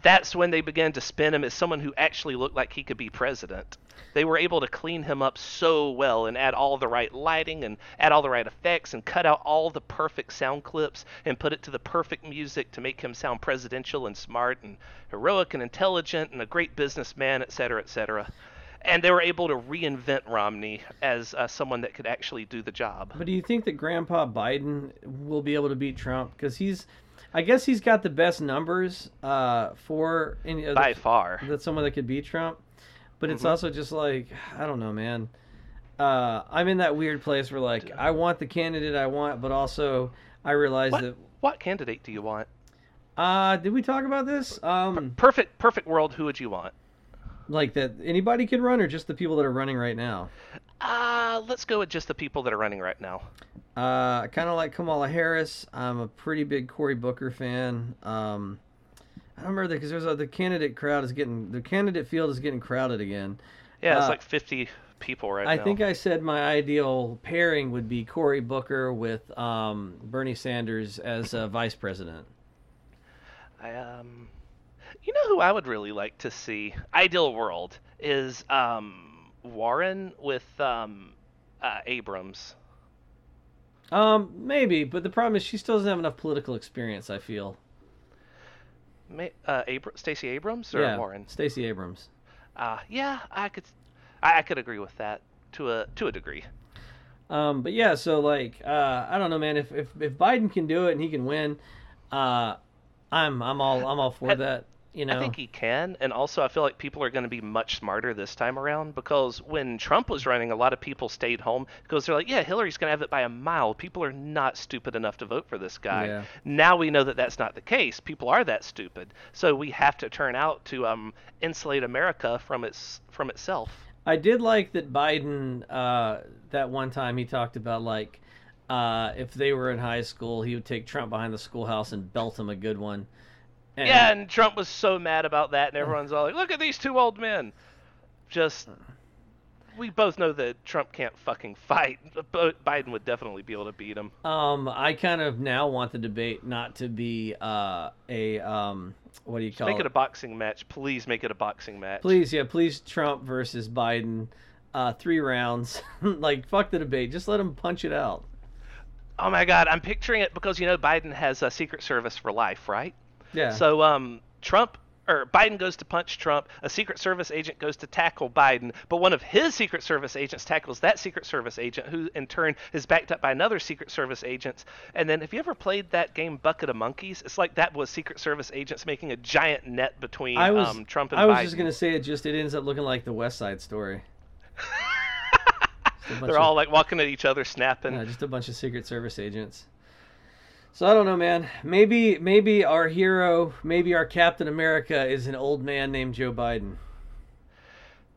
that's when they began to spin him as someone who actually looked like he could be president. They were able to clean him up so well and add all the right lighting and add all the right effects and cut out all the perfect sound clips and put it to the perfect music to make him sound presidential and smart and heroic and intelligent and a great businessman, et cetera, et cetera and they were able to reinvent Romney as uh, someone that could actually do the job. But do you think that Grandpa Biden will be able to beat Trump? Because he's, I guess he's got the best numbers uh, for any of by far that someone that could beat Trump. But it's mm-hmm. also just like I don't know, man. Uh, I'm in that weird place where like I want the candidate I want, but also I realize what, that what candidate do you want? Uh, did we talk about this? Um, perfect, perfect world. Who would you want? Like that anybody can run, or just the people that are running right now? Uh, let's go with just the people that are running right now. Uh, kind of like Kamala Harris. I'm a pretty big Cory Booker fan. Um, I don't remember that because there's a, the candidate crowd is getting the candidate field is getting crowded again. Yeah, it's uh, like 50 people right I now. I think I said my ideal pairing would be Cory Booker with um, Bernie Sanders as uh, vice president. I um, you know who I would really like to see? Ideal world is um Warren with um uh, Abrams. Um, maybe, but the problem is she still doesn't have enough political experience. I feel. May, uh, Abr- Stacey Abrams or yeah, Warren? Stacey Abrams. Uh, yeah, I could, I, I, could agree with that to a to a degree. Um, but yeah, so like, uh, I don't know, man. If, if if Biden can do it and he can win, uh, I'm I'm all I'm all for that. You know? I think he can, and also I feel like people are going to be much smarter this time around because when Trump was running, a lot of people stayed home because they're like, "Yeah, Hillary's going to have it by a mile." People are not stupid enough to vote for this guy. Yeah. Now we know that that's not the case. People are that stupid, so we have to turn out to um, insulate America from its from itself. I did like that Biden. Uh, that one time he talked about like uh, if they were in high school, he would take Trump behind the schoolhouse and belt him a good one. And, yeah, and Trump was so mad about that, and everyone's all like, "Look at these two old men." Just, we both know that Trump can't fucking fight. But Biden would definitely be able to beat him. Um, I kind of now want the debate not to be uh, a um, what do you call make it? Make it a boxing match, please. Make it a boxing match. Please, yeah, please. Trump versus Biden, uh, three rounds. like fuck the debate, just let him punch it out. Oh my God, I'm picturing it because you know Biden has a Secret Service for life, right? Yeah. So um, Trump or Biden goes to punch Trump, a Secret Service agent goes to tackle Biden, but one of his Secret Service agents tackles that Secret Service agent, who in turn is backed up by another Secret Service agent. And then, have you ever played that game Bucket of Monkeys? It's like that was Secret Service agents making a giant net between was, um, Trump and Biden. I was Biden. just gonna say it. Just it ends up looking like the West Side Story. They're all like walking at each other, snapping. Yeah, just a bunch of Secret Service agents. So I don't know, man. Maybe maybe our hero, maybe our Captain America is an old man named Joe Biden.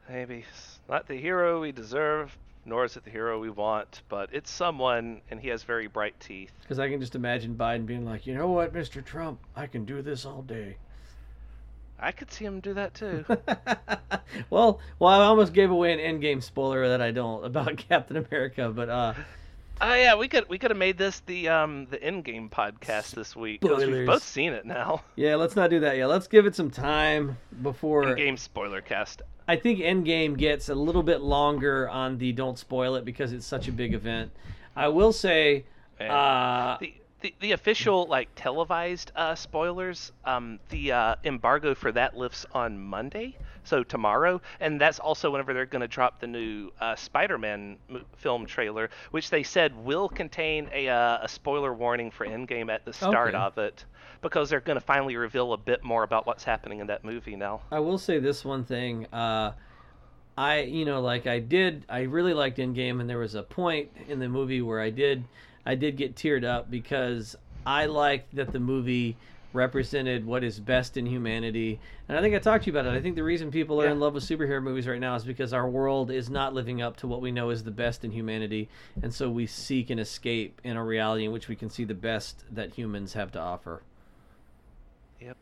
Maybe not the hero we deserve, nor is it the hero we want, but it's someone, and he has very bright teeth. Because I can just imagine Biden being like, you know what, Mr. Trump, I can do this all day. I could see him do that too. well, well, I almost gave away an Endgame spoiler that I don't about Captain America, but uh, Oh yeah, we could we could have made this the um the Endgame podcast this week because we've both seen it now. Yeah, let's not do that yet. Let's give it some time before game spoiler cast. I think Endgame gets a little bit longer on the don't spoil it because it's such a big event. I will say, uh, the, the the official like televised uh, spoilers, um, the uh, embargo for that lifts on Monday so tomorrow, and that's also whenever they're going to drop the new uh, Spider-Man film trailer, which they said will contain a, uh, a spoiler warning for Endgame at the start okay. of it, because they're going to finally reveal a bit more about what's happening in that movie now. I will say this one thing. Uh, I, you know, like I did, I really liked Endgame, and there was a point in the movie where I did, I did get teared up because I liked that the movie represented what is best in humanity. And I think I talked to you about it. I think the reason people are Yeah. in love with superhero movies right now is because our world is not living up to what we know is the best in humanity, and so we seek an escape in a reality in which we can see the best that humans have to offer. Yep.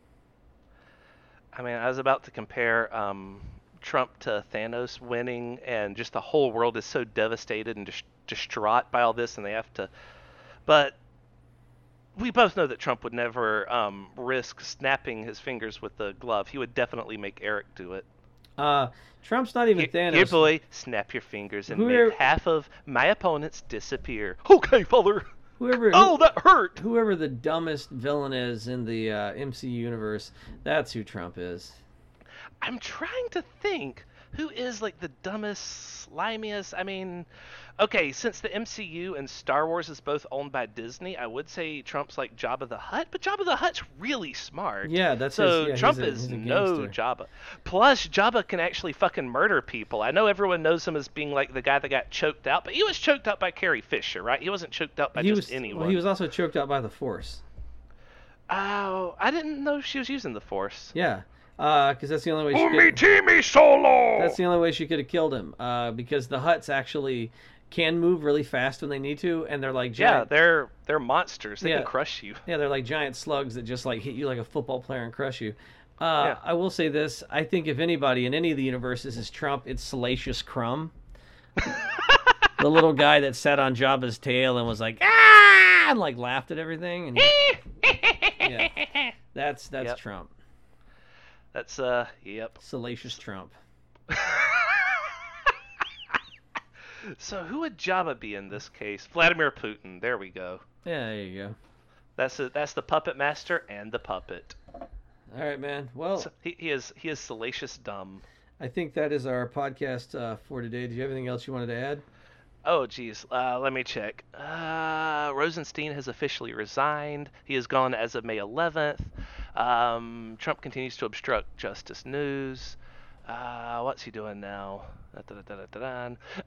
I mean, I was about to compare um, Trump to Thanos winning, and just the whole world is so devastated and dis- distraught by all this, and they have to. But we both know that Trump would never um, risk snapping his fingers with the glove. He would definitely make Eric do it. Uh, Trump's not even Here, Thanos. here, boy, snap your fingers and Whoever- make half of my opponents disappear. Okay, father. Whoever, Oh, that hurt. whoever the dumbest villain is in the uh, MCU universe, that's who Trump is. I'm trying to think who is like the dumbest, slimiest. I mean, okay, since the MCU and Star Wars is both owned by Disney, I would say Trump's like Jabba the Hutt, but Jabba the Hutt's really smart. Yeah, that's his- so yeah, he's Trump a- is no. Jabba. Plus, Jabba can actually fucking murder people. I know everyone knows him as being like the guy that got choked out, but he was choked out by Carrie Fisher, right? He wasn't choked out by he just was anyone. well, he was also choked out by the Force. Oh, I didn't know she was using the Force. Yeah, because that's the only way she could. Timi Solo. That's the only way she could have killed him. Uh, because the Hutts actually can move really fast when they need to, and they're like Yeah, they're they're monsters. They Yeah. can crush you. Yeah, they're like giant slugs that just like hit you like a football player and crush you. Uh, Yeah. I will say this: I think if anybody in any of the universes is Trump, it's Salacious Crumb, the little guy that sat on Jabba's tail and was like ah, and like laughed at everything. And yeah, that's that's Yep. Trump, That's uh, yep. Salacious Trump. So who would Jabba be in this case? Vladimir Putin. There we go. Yeah, there you go. That's a, that's the puppet master and the puppet. All right, man. Well, So he, he is he is salacious dumb. I think that is our podcast uh, for today. Do you have anything else you wanted to add? Oh geez, uh, let me check. Uh, Rosenstein has officially resigned. He is gone as of May 11th. Um, Trump continues to obstruct Justice News. Uh, what's he doing now?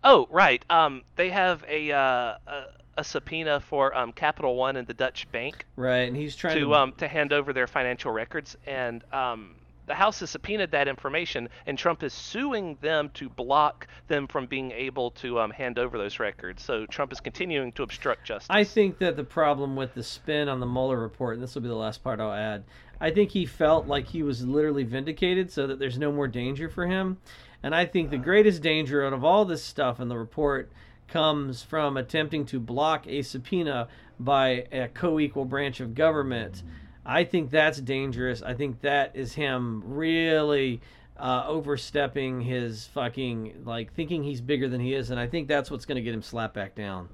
Oh right. Um, they have a uh, a, a subpoena for um, Capital One and the Deutsche Bank Right, and he's trying to to. um to hand over their financial records and um the House has subpoenaed that information, and Trump is suing them to block them from being able to um, hand over those records. So Trump is continuing to obstruct justice. I think that the problem with the spin on the Mueller report, and this will be the last part I'll add, I think he felt like he was literally vindicated so that there's no more danger for him. And I think the greatest danger out of all this stuff in the report comes from attempting to block a subpoena by a co equal branch of government. I think that's dangerous. I think that is him really uh, overstepping his fucking, like, thinking he's bigger than he is. And I think that's what's going to get him slapped back down.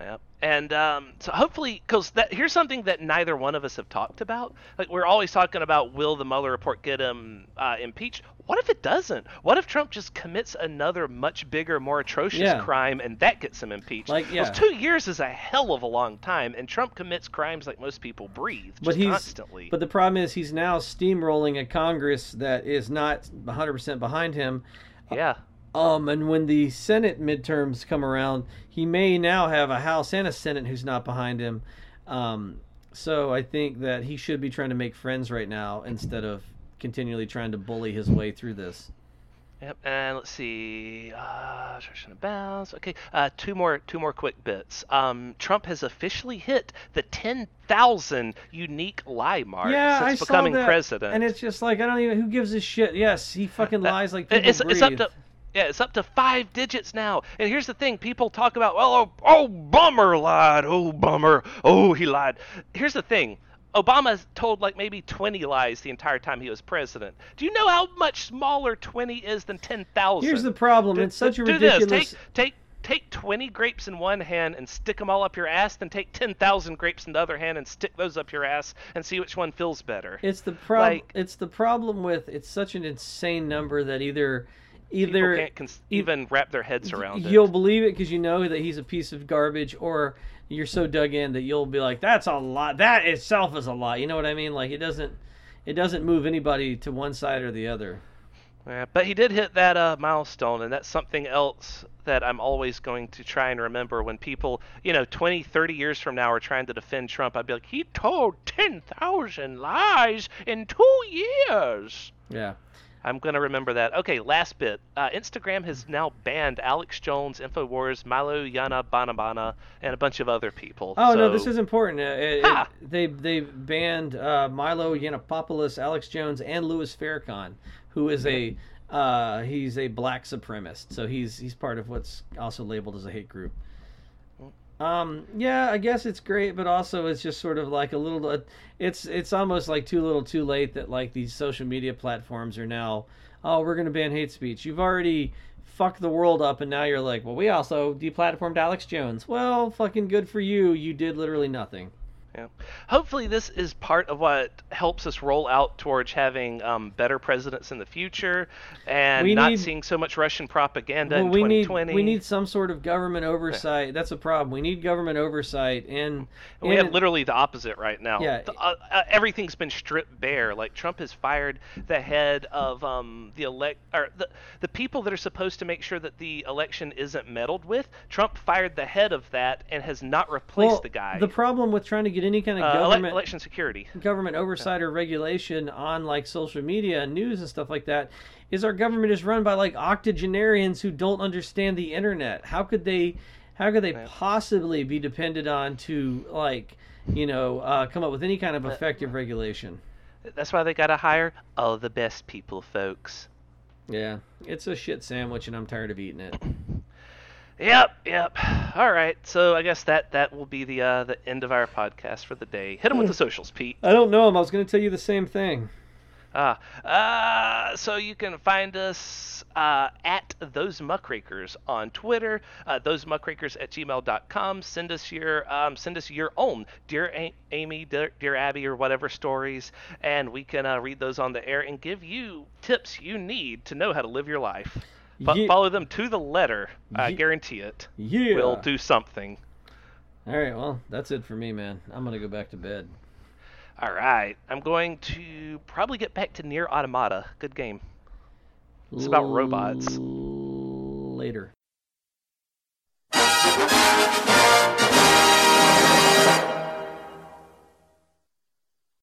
Yep. And um, so hopefully, because here's something that neither one of us have talked about. Like we're always talking about, will the Mueller report get him uh, impeached? What if it doesn't? What if Trump just commits another much bigger, more atrocious Yeah. crime, and that gets him impeached? Like, yeah. two years is a hell of a long time, and Trump commits crimes like most people breathe, but he's constantly. but the problem is he's now steamrolling a Congress that is not 100% behind him. yeah. Um, and when the Senate midterms come around, he may now have a House and a Senate who's not behind him. Um, so I think that he should be trying to make friends right now instead of continually trying to bully his way through this. Yep, and let's see. Uh, attraction of bounds. Okay, uh, two more, two more quick bits. Um, Trump has officially hit the ten thousand unique lie mark yeah, I since saw becoming that, president. and it's just like I don't even who gives a shit. Yes, he fucking lies like people it's, breathe. it's up to yeah, it's up to five digits now. And here's the thing: people talk about, well, oh, oh, bummer lied. Oh, bummer. Oh, he lied. Here's the thing: Obama told like maybe 20 lies the entire time he was president. Do you know how much smaller 20 is than 10,000? Here's the problem. Do- It's such a do ridiculous. This. Take take take 20 grapes in one hand and stick them all up your ass, then take 10,000 grapes in the other hand and stick those up your ass and see which one feels better. It's the problem. Like- it's the problem with it's such an insane number that either People either can't cons- even wrap their heads around it. you'll believe it because you know that he's a piece of garbage, or you're so dug in that you'll be like, "That's a lot. That itself is a lot." You know what I mean? Like it doesn't it doesn't move anybody to one side or the other. Yeah, but he did hit that uh, milestone, and that's something else that I'm always going to try and remember when people, you know, 20, 30 years from now are trying to defend Trump. I'd be like, he told 10,000 lies in two years. Yeah. I'm going to remember that. Okay, last bit. Uh, Instagram has now banned Alex Jones, InfoWars, Milo Yana Banabana, and a bunch of other people. Oh so... no, this is important. Uh, it, it, they they banned uh, Milo Yiannopoulos, Alex Jones, and Louis Farrakhan, who is a uh, he's a black supremacist. So he's he's part of what's also labeled as a hate group. Um, yeah, I guess it's great, but also it's just sort of like a little. uh, It's it's almost like too little, too late that like these social media platforms are now. Oh, we're gonna ban hate speech. You've already fucked the world up, and now you're like, well, we also deplatformed Alex Jones. Well, fucking good for you. You did literally nothing. Yeah. Hopefully, this is part of what helps us roll out towards having um, better presidents in the future and We not need- seeing so much Russian propaganda Well, in we need 2020. we need some sort of government oversight. That's a problem. We need government oversight, and, And we have literally the opposite right now. Yeah. The- uh, uh, everything's been stripped bare. Like Trump has fired the head of um, the elect or the the people that are supposed to make sure that the election isn't meddled with. Trump fired the head of that and has not replaced well, the guy. The problem with trying to get any kind of uh, government election security. government oversight or regulation on like social media and news and stuff like that is our government is run by like octogenarians who don't understand the internet. How could they how could they Yeah. possibly be depended on to like you know uh, come up with any kind of effective regulation? That's why they got to hire all the best people, folks. Yeah, it's a shit sandwich, and I'm tired of eating it. Yep, yep. All right, so I guess that that will be the uh, the end of our podcast for the day. Hit them with the socials, Pete. I don't know him. I was going to tell you the same thing. Ah, uh, so you can find us uh, at those muckrakers on Twitter, uh, those muckrakers at gmail.com. Send us your um, send us your own dear A- Amy, dear, dear Abby, or whatever stories, and we can uh, read those on the air and give you tips you need to know how to live your life. But Ye- follow them to the letter. I Ye- guarantee it. Yeah. We'll do something. All right. Well, that's it for me, man. I'm gonna go back to bed. All right, I'm going to probably get back to NieR Automata. Good game. It's about robots. Later.